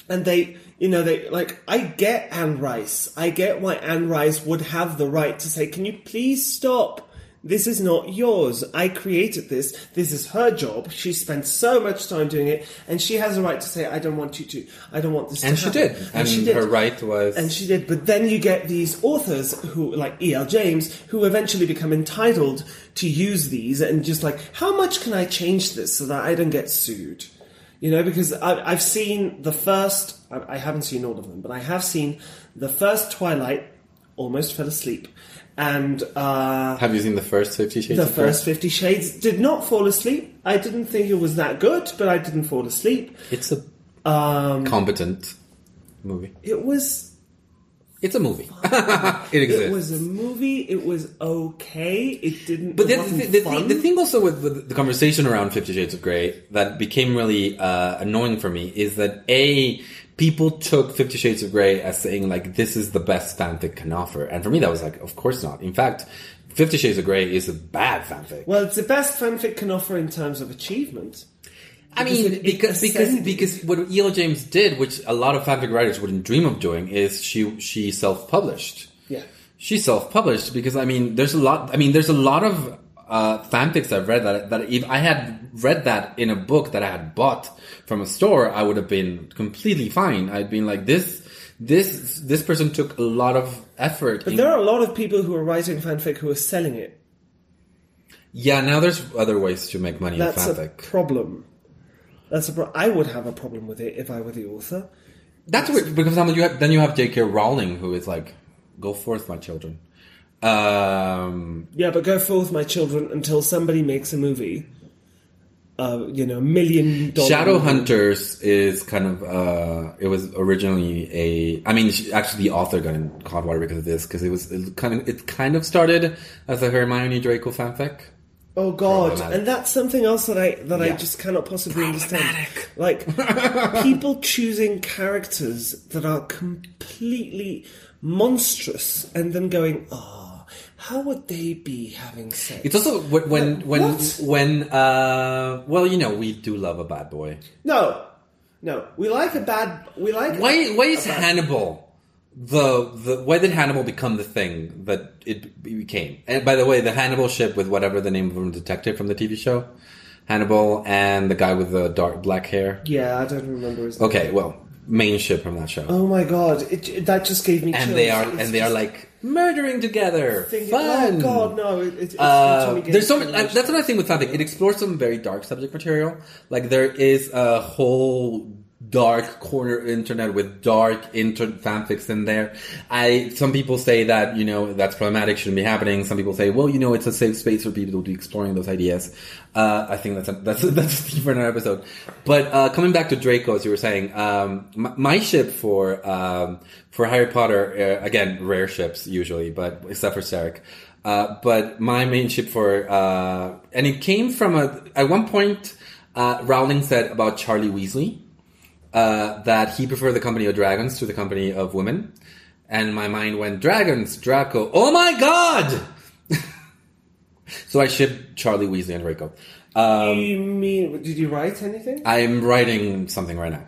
[SPEAKER 2] and they. You know, they like. I get Anne Rice. I get why Anne Rice would have the right to say, "Can you please stop? This is not yours. I created this. This is her job. She spent so much time doing it, and she has a right to say, "I don't want you to. I don't want this."
[SPEAKER 1] and
[SPEAKER 2] to
[SPEAKER 1] she
[SPEAKER 2] happen."
[SPEAKER 1] did
[SPEAKER 2] And, she did.
[SPEAKER 1] her right was
[SPEAKER 2] And she did. But then you get these authors who, like E.L. James, who eventually become entitled to use these and just like, how much can I change this so that I don't get sued? You know, because I, I've seen the first, I, I haven't seen all of them, but I have seen the first Twilight, almost fell asleep. And uh,
[SPEAKER 1] have you seen the first 50 shades
[SPEAKER 2] the
[SPEAKER 1] of Grey?
[SPEAKER 2] first Fifty Shades did not fall asleep. I didn't think it was that good, but I didn't fall asleep.
[SPEAKER 1] it's a
[SPEAKER 2] Um,
[SPEAKER 1] competent movie
[SPEAKER 2] it was
[SPEAKER 1] it's a movie it exists
[SPEAKER 2] It was a movie. It was okay. It didn't.
[SPEAKER 1] But
[SPEAKER 2] it
[SPEAKER 1] the, the, the, the thing also with, with the conversation around Fifty Shades of Grey that became really uh, annoying for me is that a people took Fifty Shades of Grey as saying like this is the best fanfic can offer, and for me that was like of course not. In fact, Fifty Shades of Grey is a bad fanfic.
[SPEAKER 2] well, it's the best fanfic can offer in terms of achievement.
[SPEAKER 1] I
[SPEAKER 2] because
[SPEAKER 1] mean,
[SPEAKER 2] it- it
[SPEAKER 1] because because because what E.L. James did, which a lot of fanfic writers wouldn't dream of doing, is she she self published.
[SPEAKER 2] Yeah.
[SPEAKER 1] She self-published because I mean, there's a lot. I mean, there's a lot of uh, fanfics I've read that that if I had read that in a book that I had bought from a store, I would have been completely fine. I'd been like, this, this, this person took a lot of effort.
[SPEAKER 2] But
[SPEAKER 1] in-
[SPEAKER 2] there are a lot of people who are writing fanfic who are selling it.
[SPEAKER 1] yeah, now there's other ways to make money
[SPEAKER 2] That's
[SPEAKER 1] in
[SPEAKER 2] a
[SPEAKER 1] fanfic.
[SPEAKER 2] problem. That's a pro- I would have a problem with it if I were the author.
[SPEAKER 1] That's weird because then you have then you have J.K. Rowling who is like, "Go forth, my children." Um,
[SPEAKER 2] Yeah, but go forth, my children, until somebody makes a movie. Uh, you know, million dollar.
[SPEAKER 1] Shadow. Hunters is kind of uh, it was originally a. I mean, actually, the author got in hot water because of this because it was it kind of it kind of started as a Hermione Draco fanfic.
[SPEAKER 2] Oh God! And that's something else that I that I just cannot possibly understand. Like people choosing characters that are completely monstrous and then going, "Oh, how would they be having sex?"
[SPEAKER 1] It's also when when when, when uh well you know we do love a bad boy.
[SPEAKER 2] no, no. We like a bad. We like
[SPEAKER 1] Why why is
[SPEAKER 2] bad-
[SPEAKER 1] Hannibal the the why did Hannibal become the thing that it became? And by the way, the Hannibal ship with whatever the name of the detective from the TV show, Hannibal and the guy with the dark black hair.
[SPEAKER 2] Yeah, I don't remember his name.
[SPEAKER 1] Okay, well, main ship from that show.
[SPEAKER 2] Oh my God! It, it- that just gave me.
[SPEAKER 1] and
[SPEAKER 2] chills.
[SPEAKER 1] they are
[SPEAKER 2] It's
[SPEAKER 1] and they are like murdering together. Fun.
[SPEAKER 2] Oh God, no! It, it, it's
[SPEAKER 1] Uh, there's so much, that's what I think with fanfic. It explores some very dark subject material. Like there is a whole dark corner internet with dark inter fanfics in there. I some people say that you know that's problematic, shouldn't be happening. Some people say, well, you know, it's a safe space for people to be exploring those ideas. Uh, I think that's a, that's a, that's a for another episode. But uh, coming back to Draco, as you were saying, um, my, my ship for um, for Harry Potter uh, again, rare ships usually, but except for Sterek. Uh, but my main ship for uh, and it came from a at one point uh, Rowling said about Charlie Weasley uh, that he preferred the company of dragons to the company of women. And my mind went, dragons, Draco, oh my god! so I shipped Charlie Weasley and Draco. Um,
[SPEAKER 2] You mean? Did you write anything?
[SPEAKER 1] I'm writing something right now.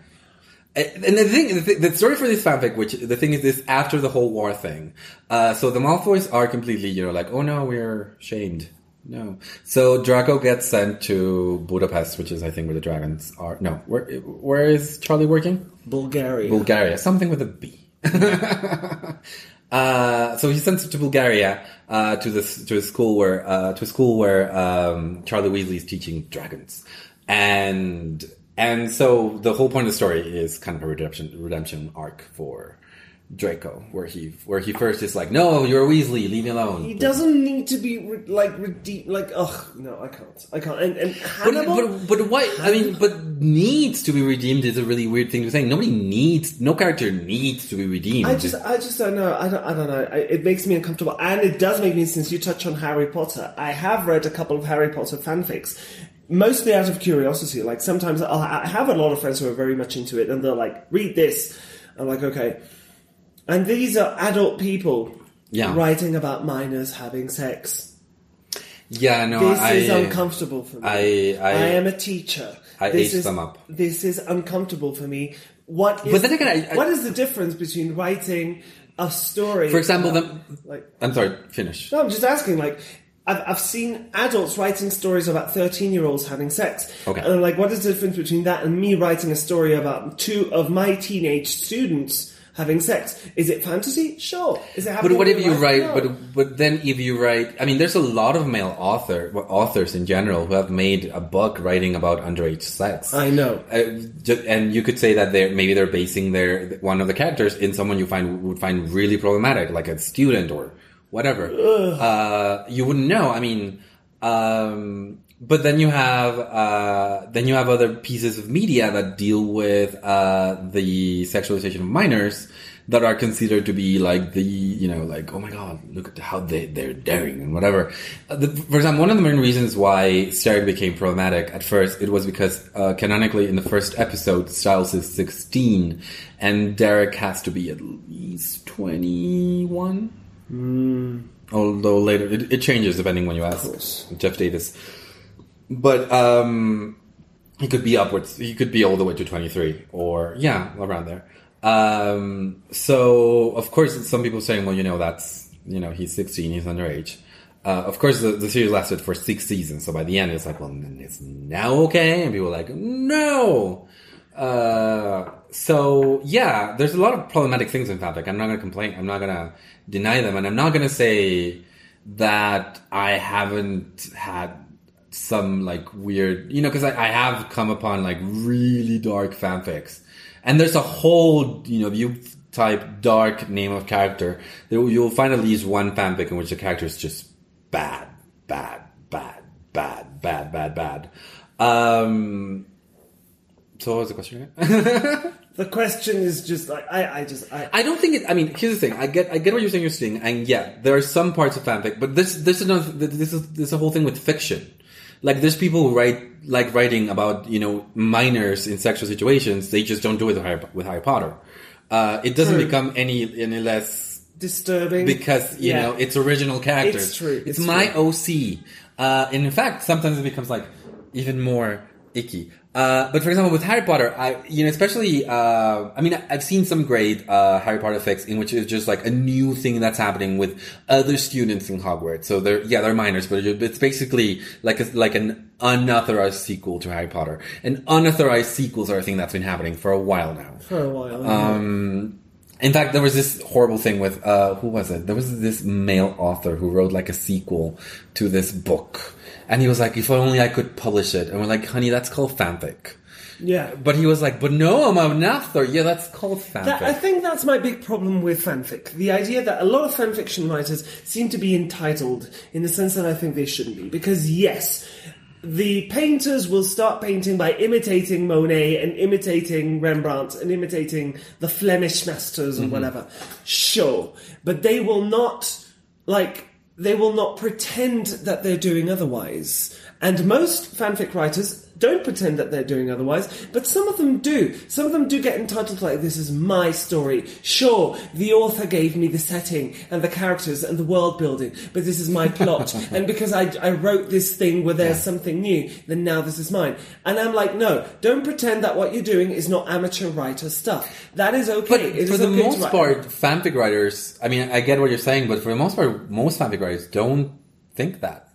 [SPEAKER 1] And and the thing, the, thing, the story for this fanfic, which the thing is this after the whole war thing. Uh, so the Malfoys are completely, you know, like, oh no, we're shamed. No. So Draco gets sent to Budapest, which is, I think, where the dragons are. No, where where is Charlie working?
[SPEAKER 2] Bulgaria.
[SPEAKER 1] Bulgaria, something with a B. uh, so he sends to Bulgaria uh, to this to a school where uh, to a school where um, Charlie Weasley is teaching dragons, and and so the whole point of the story is kind of a redemption redemption arc for Draco, where he where he first is like, no, you're a Weasley, leave me alone.
[SPEAKER 2] He doesn't need to be re- like redeemed. Like, ugh, no, I can't. I can't. And, and
[SPEAKER 1] But,
[SPEAKER 2] Hannibal.
[SPEAKER 1] but, but why? I mean, but needs to be redeemed is a really weird thing to say. Nobody needs, no character needs to be redeemed.
[SPEAKER 2] I just, I just don't know. I don't, I don't know. I, it makes me uncomfortable, and it does make me. Since you touch on Harry Potter, I have read a couple of Harry Potter fanfics, mostly out of curiosity. Like sometimes I'll, I have a lot of friends who are very much into it, and they're like, "Read this." I'm like, okay. And these are adult people
[SPEAKER 1] Yeah.
[SPEAKER 2] writing about minors having sex.
[SPEAKER 1] Yeah, no,
[SPEAKER 2] This
[SPEAKER 1] I,
[SPEAKER 2] is uncomfortable for me.
[SPEAKER 1] I- I-
[SPEAKER 2] am a teacher.
[SPEAKER 1] I
[SPEAKER 2] this is,
[SPEAKER 1] them up.
[SPEAKER 2] This is uncomfortable for me. What is,
[SPEAKER 1] But then again, I- I-
[SPEAKER 2] what is the difference between writing a story?
[SPEAKER 1] For example,
[SPEAKER 2] about,
[SPEAKER 1] the-
[SPEAKER 2] like
[SPEAKER 1] I'm sorry, finish.
[SPEAKER 2] no, I'm just asking. Like, I've, I've seen adults writing stories about 13 year olds having sex.
[SPEAKER 1] Okay.
[SPEAKER 2] And I'm like, what is the difference between that and me writing a story about two of my teenage students having sex? Is it fantasy? Sure. Is it
[SPEAKER 1] But what if you write?
[SPEAKER 2] No.
[SPEAKER 1] But but then if you write, I mean, there's a lot of male author authors in general who have made a book writing about underage sex.
[SPEAKER 2] I know.
[SPEAKER 1] Uh, and you could say that they're maybe they're basing their one of the characters in someone you find would find really problematic, like a student or whatever. Uh, you wouldn't know. I mean, um, but then you have uh, then you have other pieces of media that deal with uh, the sexualization of minors that are considered to be like the you know like oh my god look at how they they're daring and whatever. Uh, the, for example, one of the main reasons why Sterek became problematic at first it was because uh, canonically in the first episode Stiles is sixteen and Derek has to be at least twenty one. Although later it, it changes depending when you ask. Jeff Davis. But um, he could be upwards. He could be all the way to twenty three, or yeah, around there. Um, so of course, some people saying, well, you know, that's you know, he's sixteen, he's underage. Uh, of course, the, the series lasted for six seasons, so by the end, it's like, well, it's now okay, and people are like, no. Uh, so yeah, there's a lot of problematic things in fanfic. I'm not gonna complain. I'm not gonna deny them, and I'm not gonna say that I haven't had some like weird, you know, because I, I have come upon like really dark fanfics, and there's a whole, you know, you type dark name of character, there- you'll find at least one fanfic in which the character is just bad, bad, bad, bad, bad, bad, bad. Um, so what was the question again?
[SPEAKER 2] the question is just like I, I just I,
[SPEAKER 1] I don't think it. I mean, here's the thing. I get, I get what you're saying. You're saying, and yeah, there are some parts of fanfic, but this, this is not. This is this is a whole thing with fiction. Like, there's people who write like writing about you know minors in sexual situations. They just don't do it with Harry, with Harry Potter. Uh, it doesn't
[SPEAKER 2] True.
[SPEAKER 1] become any any less
[SPEAKER 2] disturbing
[SPEAKER 1] because you
[SPEAKER 2] Yeah.
[SPEAKER 1] know it's original characters.
[SPEAKER 2] It's true,
[SPEAKER 1] It's,
[SPEAKER 2] it's
[SPEAKER 1] my
[SPEAKER 2] true.
[SPEAKER 1] OC, uh, and in fact, sometimes it becomes like even more icky. Uh, but for example, with Harry Potter, I you know especially uh, I mean I've seen some great uh, Harry Potter fics in which it's just like a new thing that's happening with other students in Hogwarts. So they're yeah they're minors, but it's basically like a, like an unauthorized sequel to Harry Potter. And unauthorized sequels are a thing that's been happening for a while now.
[SPEAKER 2] for a while.
[SPEAKER 1] Um, in fact, there was this horrible thing with uh, who was it? There was this male author who wrote like a sequel to this book, and he was like, "If only I could publish it." And we're like, "Honey, that's called fanfic."
[SPEAKER 2] yeah.
[SPEAKER 1] But he was like, "But no, I'm an author. Yeah, that's called fanfic."
[SPEAKER 2] That, I think that's my big problem with fanfic. The idea that a lot of fanfiction writers seem to be entitled in the sense that I think they shouldn't be. Because yes, the painters will start painting by imitating Monet and imitating Rembrandt and imitating the Flemish masters or mm-hmm. whatever. Sure. But they will not, like, they will not pretend that they're doing otherwise. And most fanfic writers don't pretend that they're doing otherwise, but some of them do. Some of them do get entitled to like, this is my story. Sure, the author gave me the setting and the characters and the world building, but this is my plot. and because I, I wrote this thing where there's something new, then now this is mine. And I'm like, no, don't pretend that what you're doing is not amateur writer stuff. That is okay.
[SPEAKER 1] But
[SPEAKER 2] It
[SPEAKER 1] for the
[SPEAKER 2] okay
[SPEAKER 1] most part, fanfic writers, I mean, I get what you're saying, but for the most part, most fanfic writers don't think that.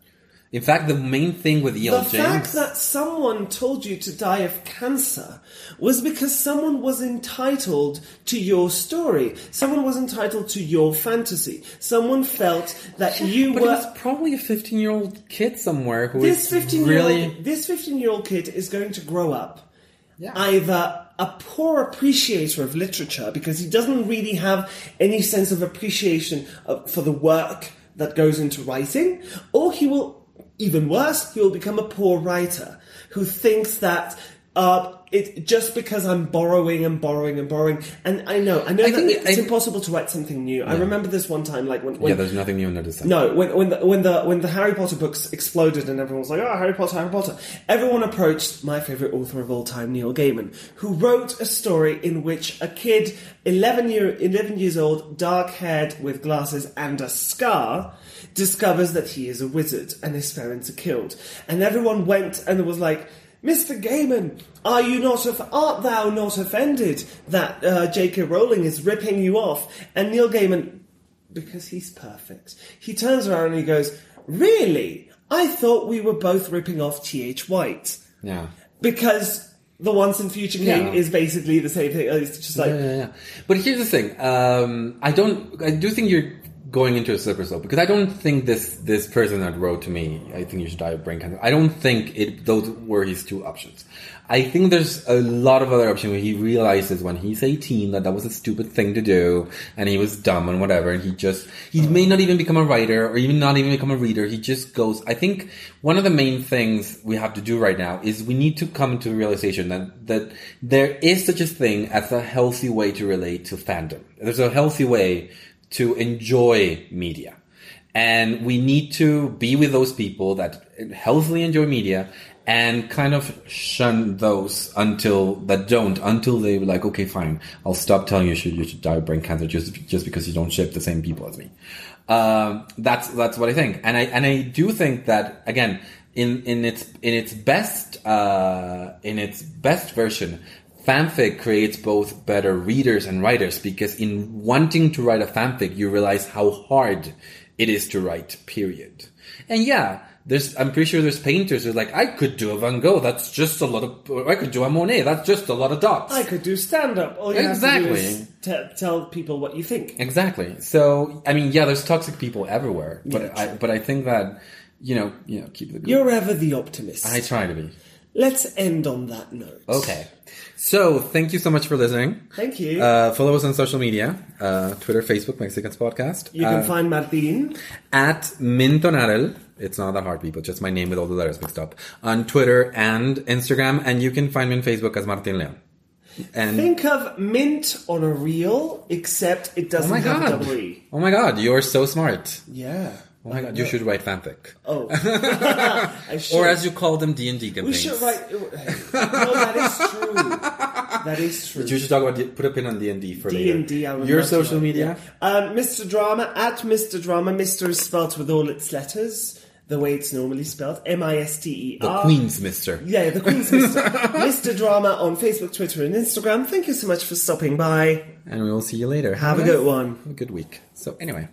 [SPEAKER 1] In fact, the main thing with E.L.
[SPEAKER 2] The
[SPEAKER 1] James.
[SPEAKER 2] fact that someone told you to die of cancer was because someone was entitled to your story. Someone was entitled to your fantasy. Someone felt that you
[SPEAKER 1] but
[SPEAKER 2] were.
[SPEAKER 1] it was probably a 15 year old kid somewhere who
[SPEAKER 2] this
[SPEAKER 1] is
[SPEAKER 2] fifteen year
[SPEAKER 1] really.
[SPEAKER 2] old this fifteen year old kid is going to grow up
[SPEAKER 1] Yeah.
[SPEAKER 2] either a poor appreciator of literature because he doesn't really have any sense of appreciation for the work that goes into writing, or he will, even worse, he will become a poor writer who thinks that. Uh, it just because I'm borrowing and borrowing and borrowing, and I know, I know
[SPEAKER 1] I
[SPEAKER 2] that
[SPEAKER 1] think-
[SPEAKER 2] it's
[SPEAKER 1] I-
[SPEAKER 2] impossible to write something new. I remember this one time, like when, when
[SPEAKER 1] yeah, there's nothing new under the sun.
[SPEAKER 2] no, when when the, when the when the Harry Potter books exploded and everyone was like, "Oh, Harry Potter, Harry Potter," everyone approached my favorite author of all time, Neil Gaiman, who wrote a story in which a kid, eleven year eleven years old, dark haired with glasses and a scar, discovers that he is a wizard and his parents are killed, and everyone went and was like. Mr. Gaiman, are you not off- art thou not offended that uh, J.K. Rowling is ripping you off? And Neil Gaiman, because he's perfect. He turns around and he goes, Really? I thought we were both ripping off T.H. White.
[SPEAKER 1] Yeah.
[SPEAKER 2] Because the Once and Future King
[SPEAKER 1] Yeah.
[SPEAKER 2] is basically the same thing. It's just like,
[SPEAKER 1] yeah, yeah, yeah. But here's the thing. Um, I don't. I do think you're going into a slipper slope because I don't think this this person that wrote to me. I think you should die of brain cancer. I don't think it. Those were his two options. I think there's a lot of other options where he realizes when he's 18 that that was a stupid thing to do and he was dumb and whatever and he just he may not even become a writer or even not even become a reader he just goes I think one of the main things we have to do right now is we need to come to the realization that that there is such a thing as a healthy way to relate to fandom there's a healthy way to enjoy media. And we need to be with those people that healthily enjoy media and kind of shun those until that don't until they were like okay fine. I'll stop telling you you should, you should die of brain cancer just just because you don't ship the same people as me. Um, that's that's what i think. And i and i do think that again in in its in its best uh, in its best version fanfic creates both better readers and writers because in wanting to write a fanfic you realize how hard it is to write period and yeah there's i'm pretty sure there's painters who're like i could do a van gogh that's just a lot of i could do a monet that's just a lot of dots
[SPEAKER 2] I could do stand up. All you have to do
[SPEAKER 1] Exactly.
[SPEAKER 2] is te- tell people what you think.
[SPEAKER 1] exactly so i mean yeah there's toxic people everywhere but
[SPEAKER 2] Yeah,
[SPEAKER 1] i but i think that you know you know keep the good
[SPEAKER 2] You're ever the optimist.
[SPEAKER 1] i try to be
[SPEAKER 2] Let's end on that note.
[SPEAKER 1] okay so thank you so much for listening
[SPEAKER 2] Thank you.
[SPEAKER 1] Uh, follow us on social media uh, Twitter, Facebook, Mexicans Podcast.
[SPEAKER 2] you can
[SPEAKER 1] Uh,
[SPEAKER 2] find Martin.
[SPEAKER 1] at Mintonarel. It's not that hard, people. Just my name with all the letters mixed up. On Twitter and Instagram. And you can find me on Facebook as Martin Leon. And
[SPEAKER 2] Think of mint on a reel, except it
[SPEAKER 1] oh
[SPEAKER 2] doesn't
[SPEAKER 1] my
[SPEAKER 2] have a
[SPEAKER 1] god,
[SPEAKER 2] double E.
[SPEAKER 1] oh my god, you're so smart.
[SPEAKER 2] Yeah.
[SPEAKER 1] Oh my god, you should write fanfic,
[SPEAKER 2] Oh. I should.
[SPEAKER 1] or as you call them, D and D campaigns.
[SPEAKER 2] we should write. No, that is true. That is true.
[SPEAKER 1] You should talk about put a pin on D and D for
[SPEAKER 2] D
[SPEAKER 1] later.
[SPEAKER 2] and D. I would
[SPEAKER 1] Your social media.
[SPEAKER 2] yeah. Um, Mr. Drama at Mr. Drama. Mr. is spelled with all its letters, the way it's normally spelled. M I S T E
[SPEAKER 1] The Queen's Mister.
[SPEAKER 2] Yeah, the Queen's Mr. Mr. Drama on Facebook, Twitter, and Instagram. Thank you so much for stopping by.
[SPEAKER 1] And we will see you later.
[SPEAKER 2] Have a
[SPEAKER 1] nice-
[SPEAKER 2] good one.
[SPEAKER 1] Have a good week. So anyway.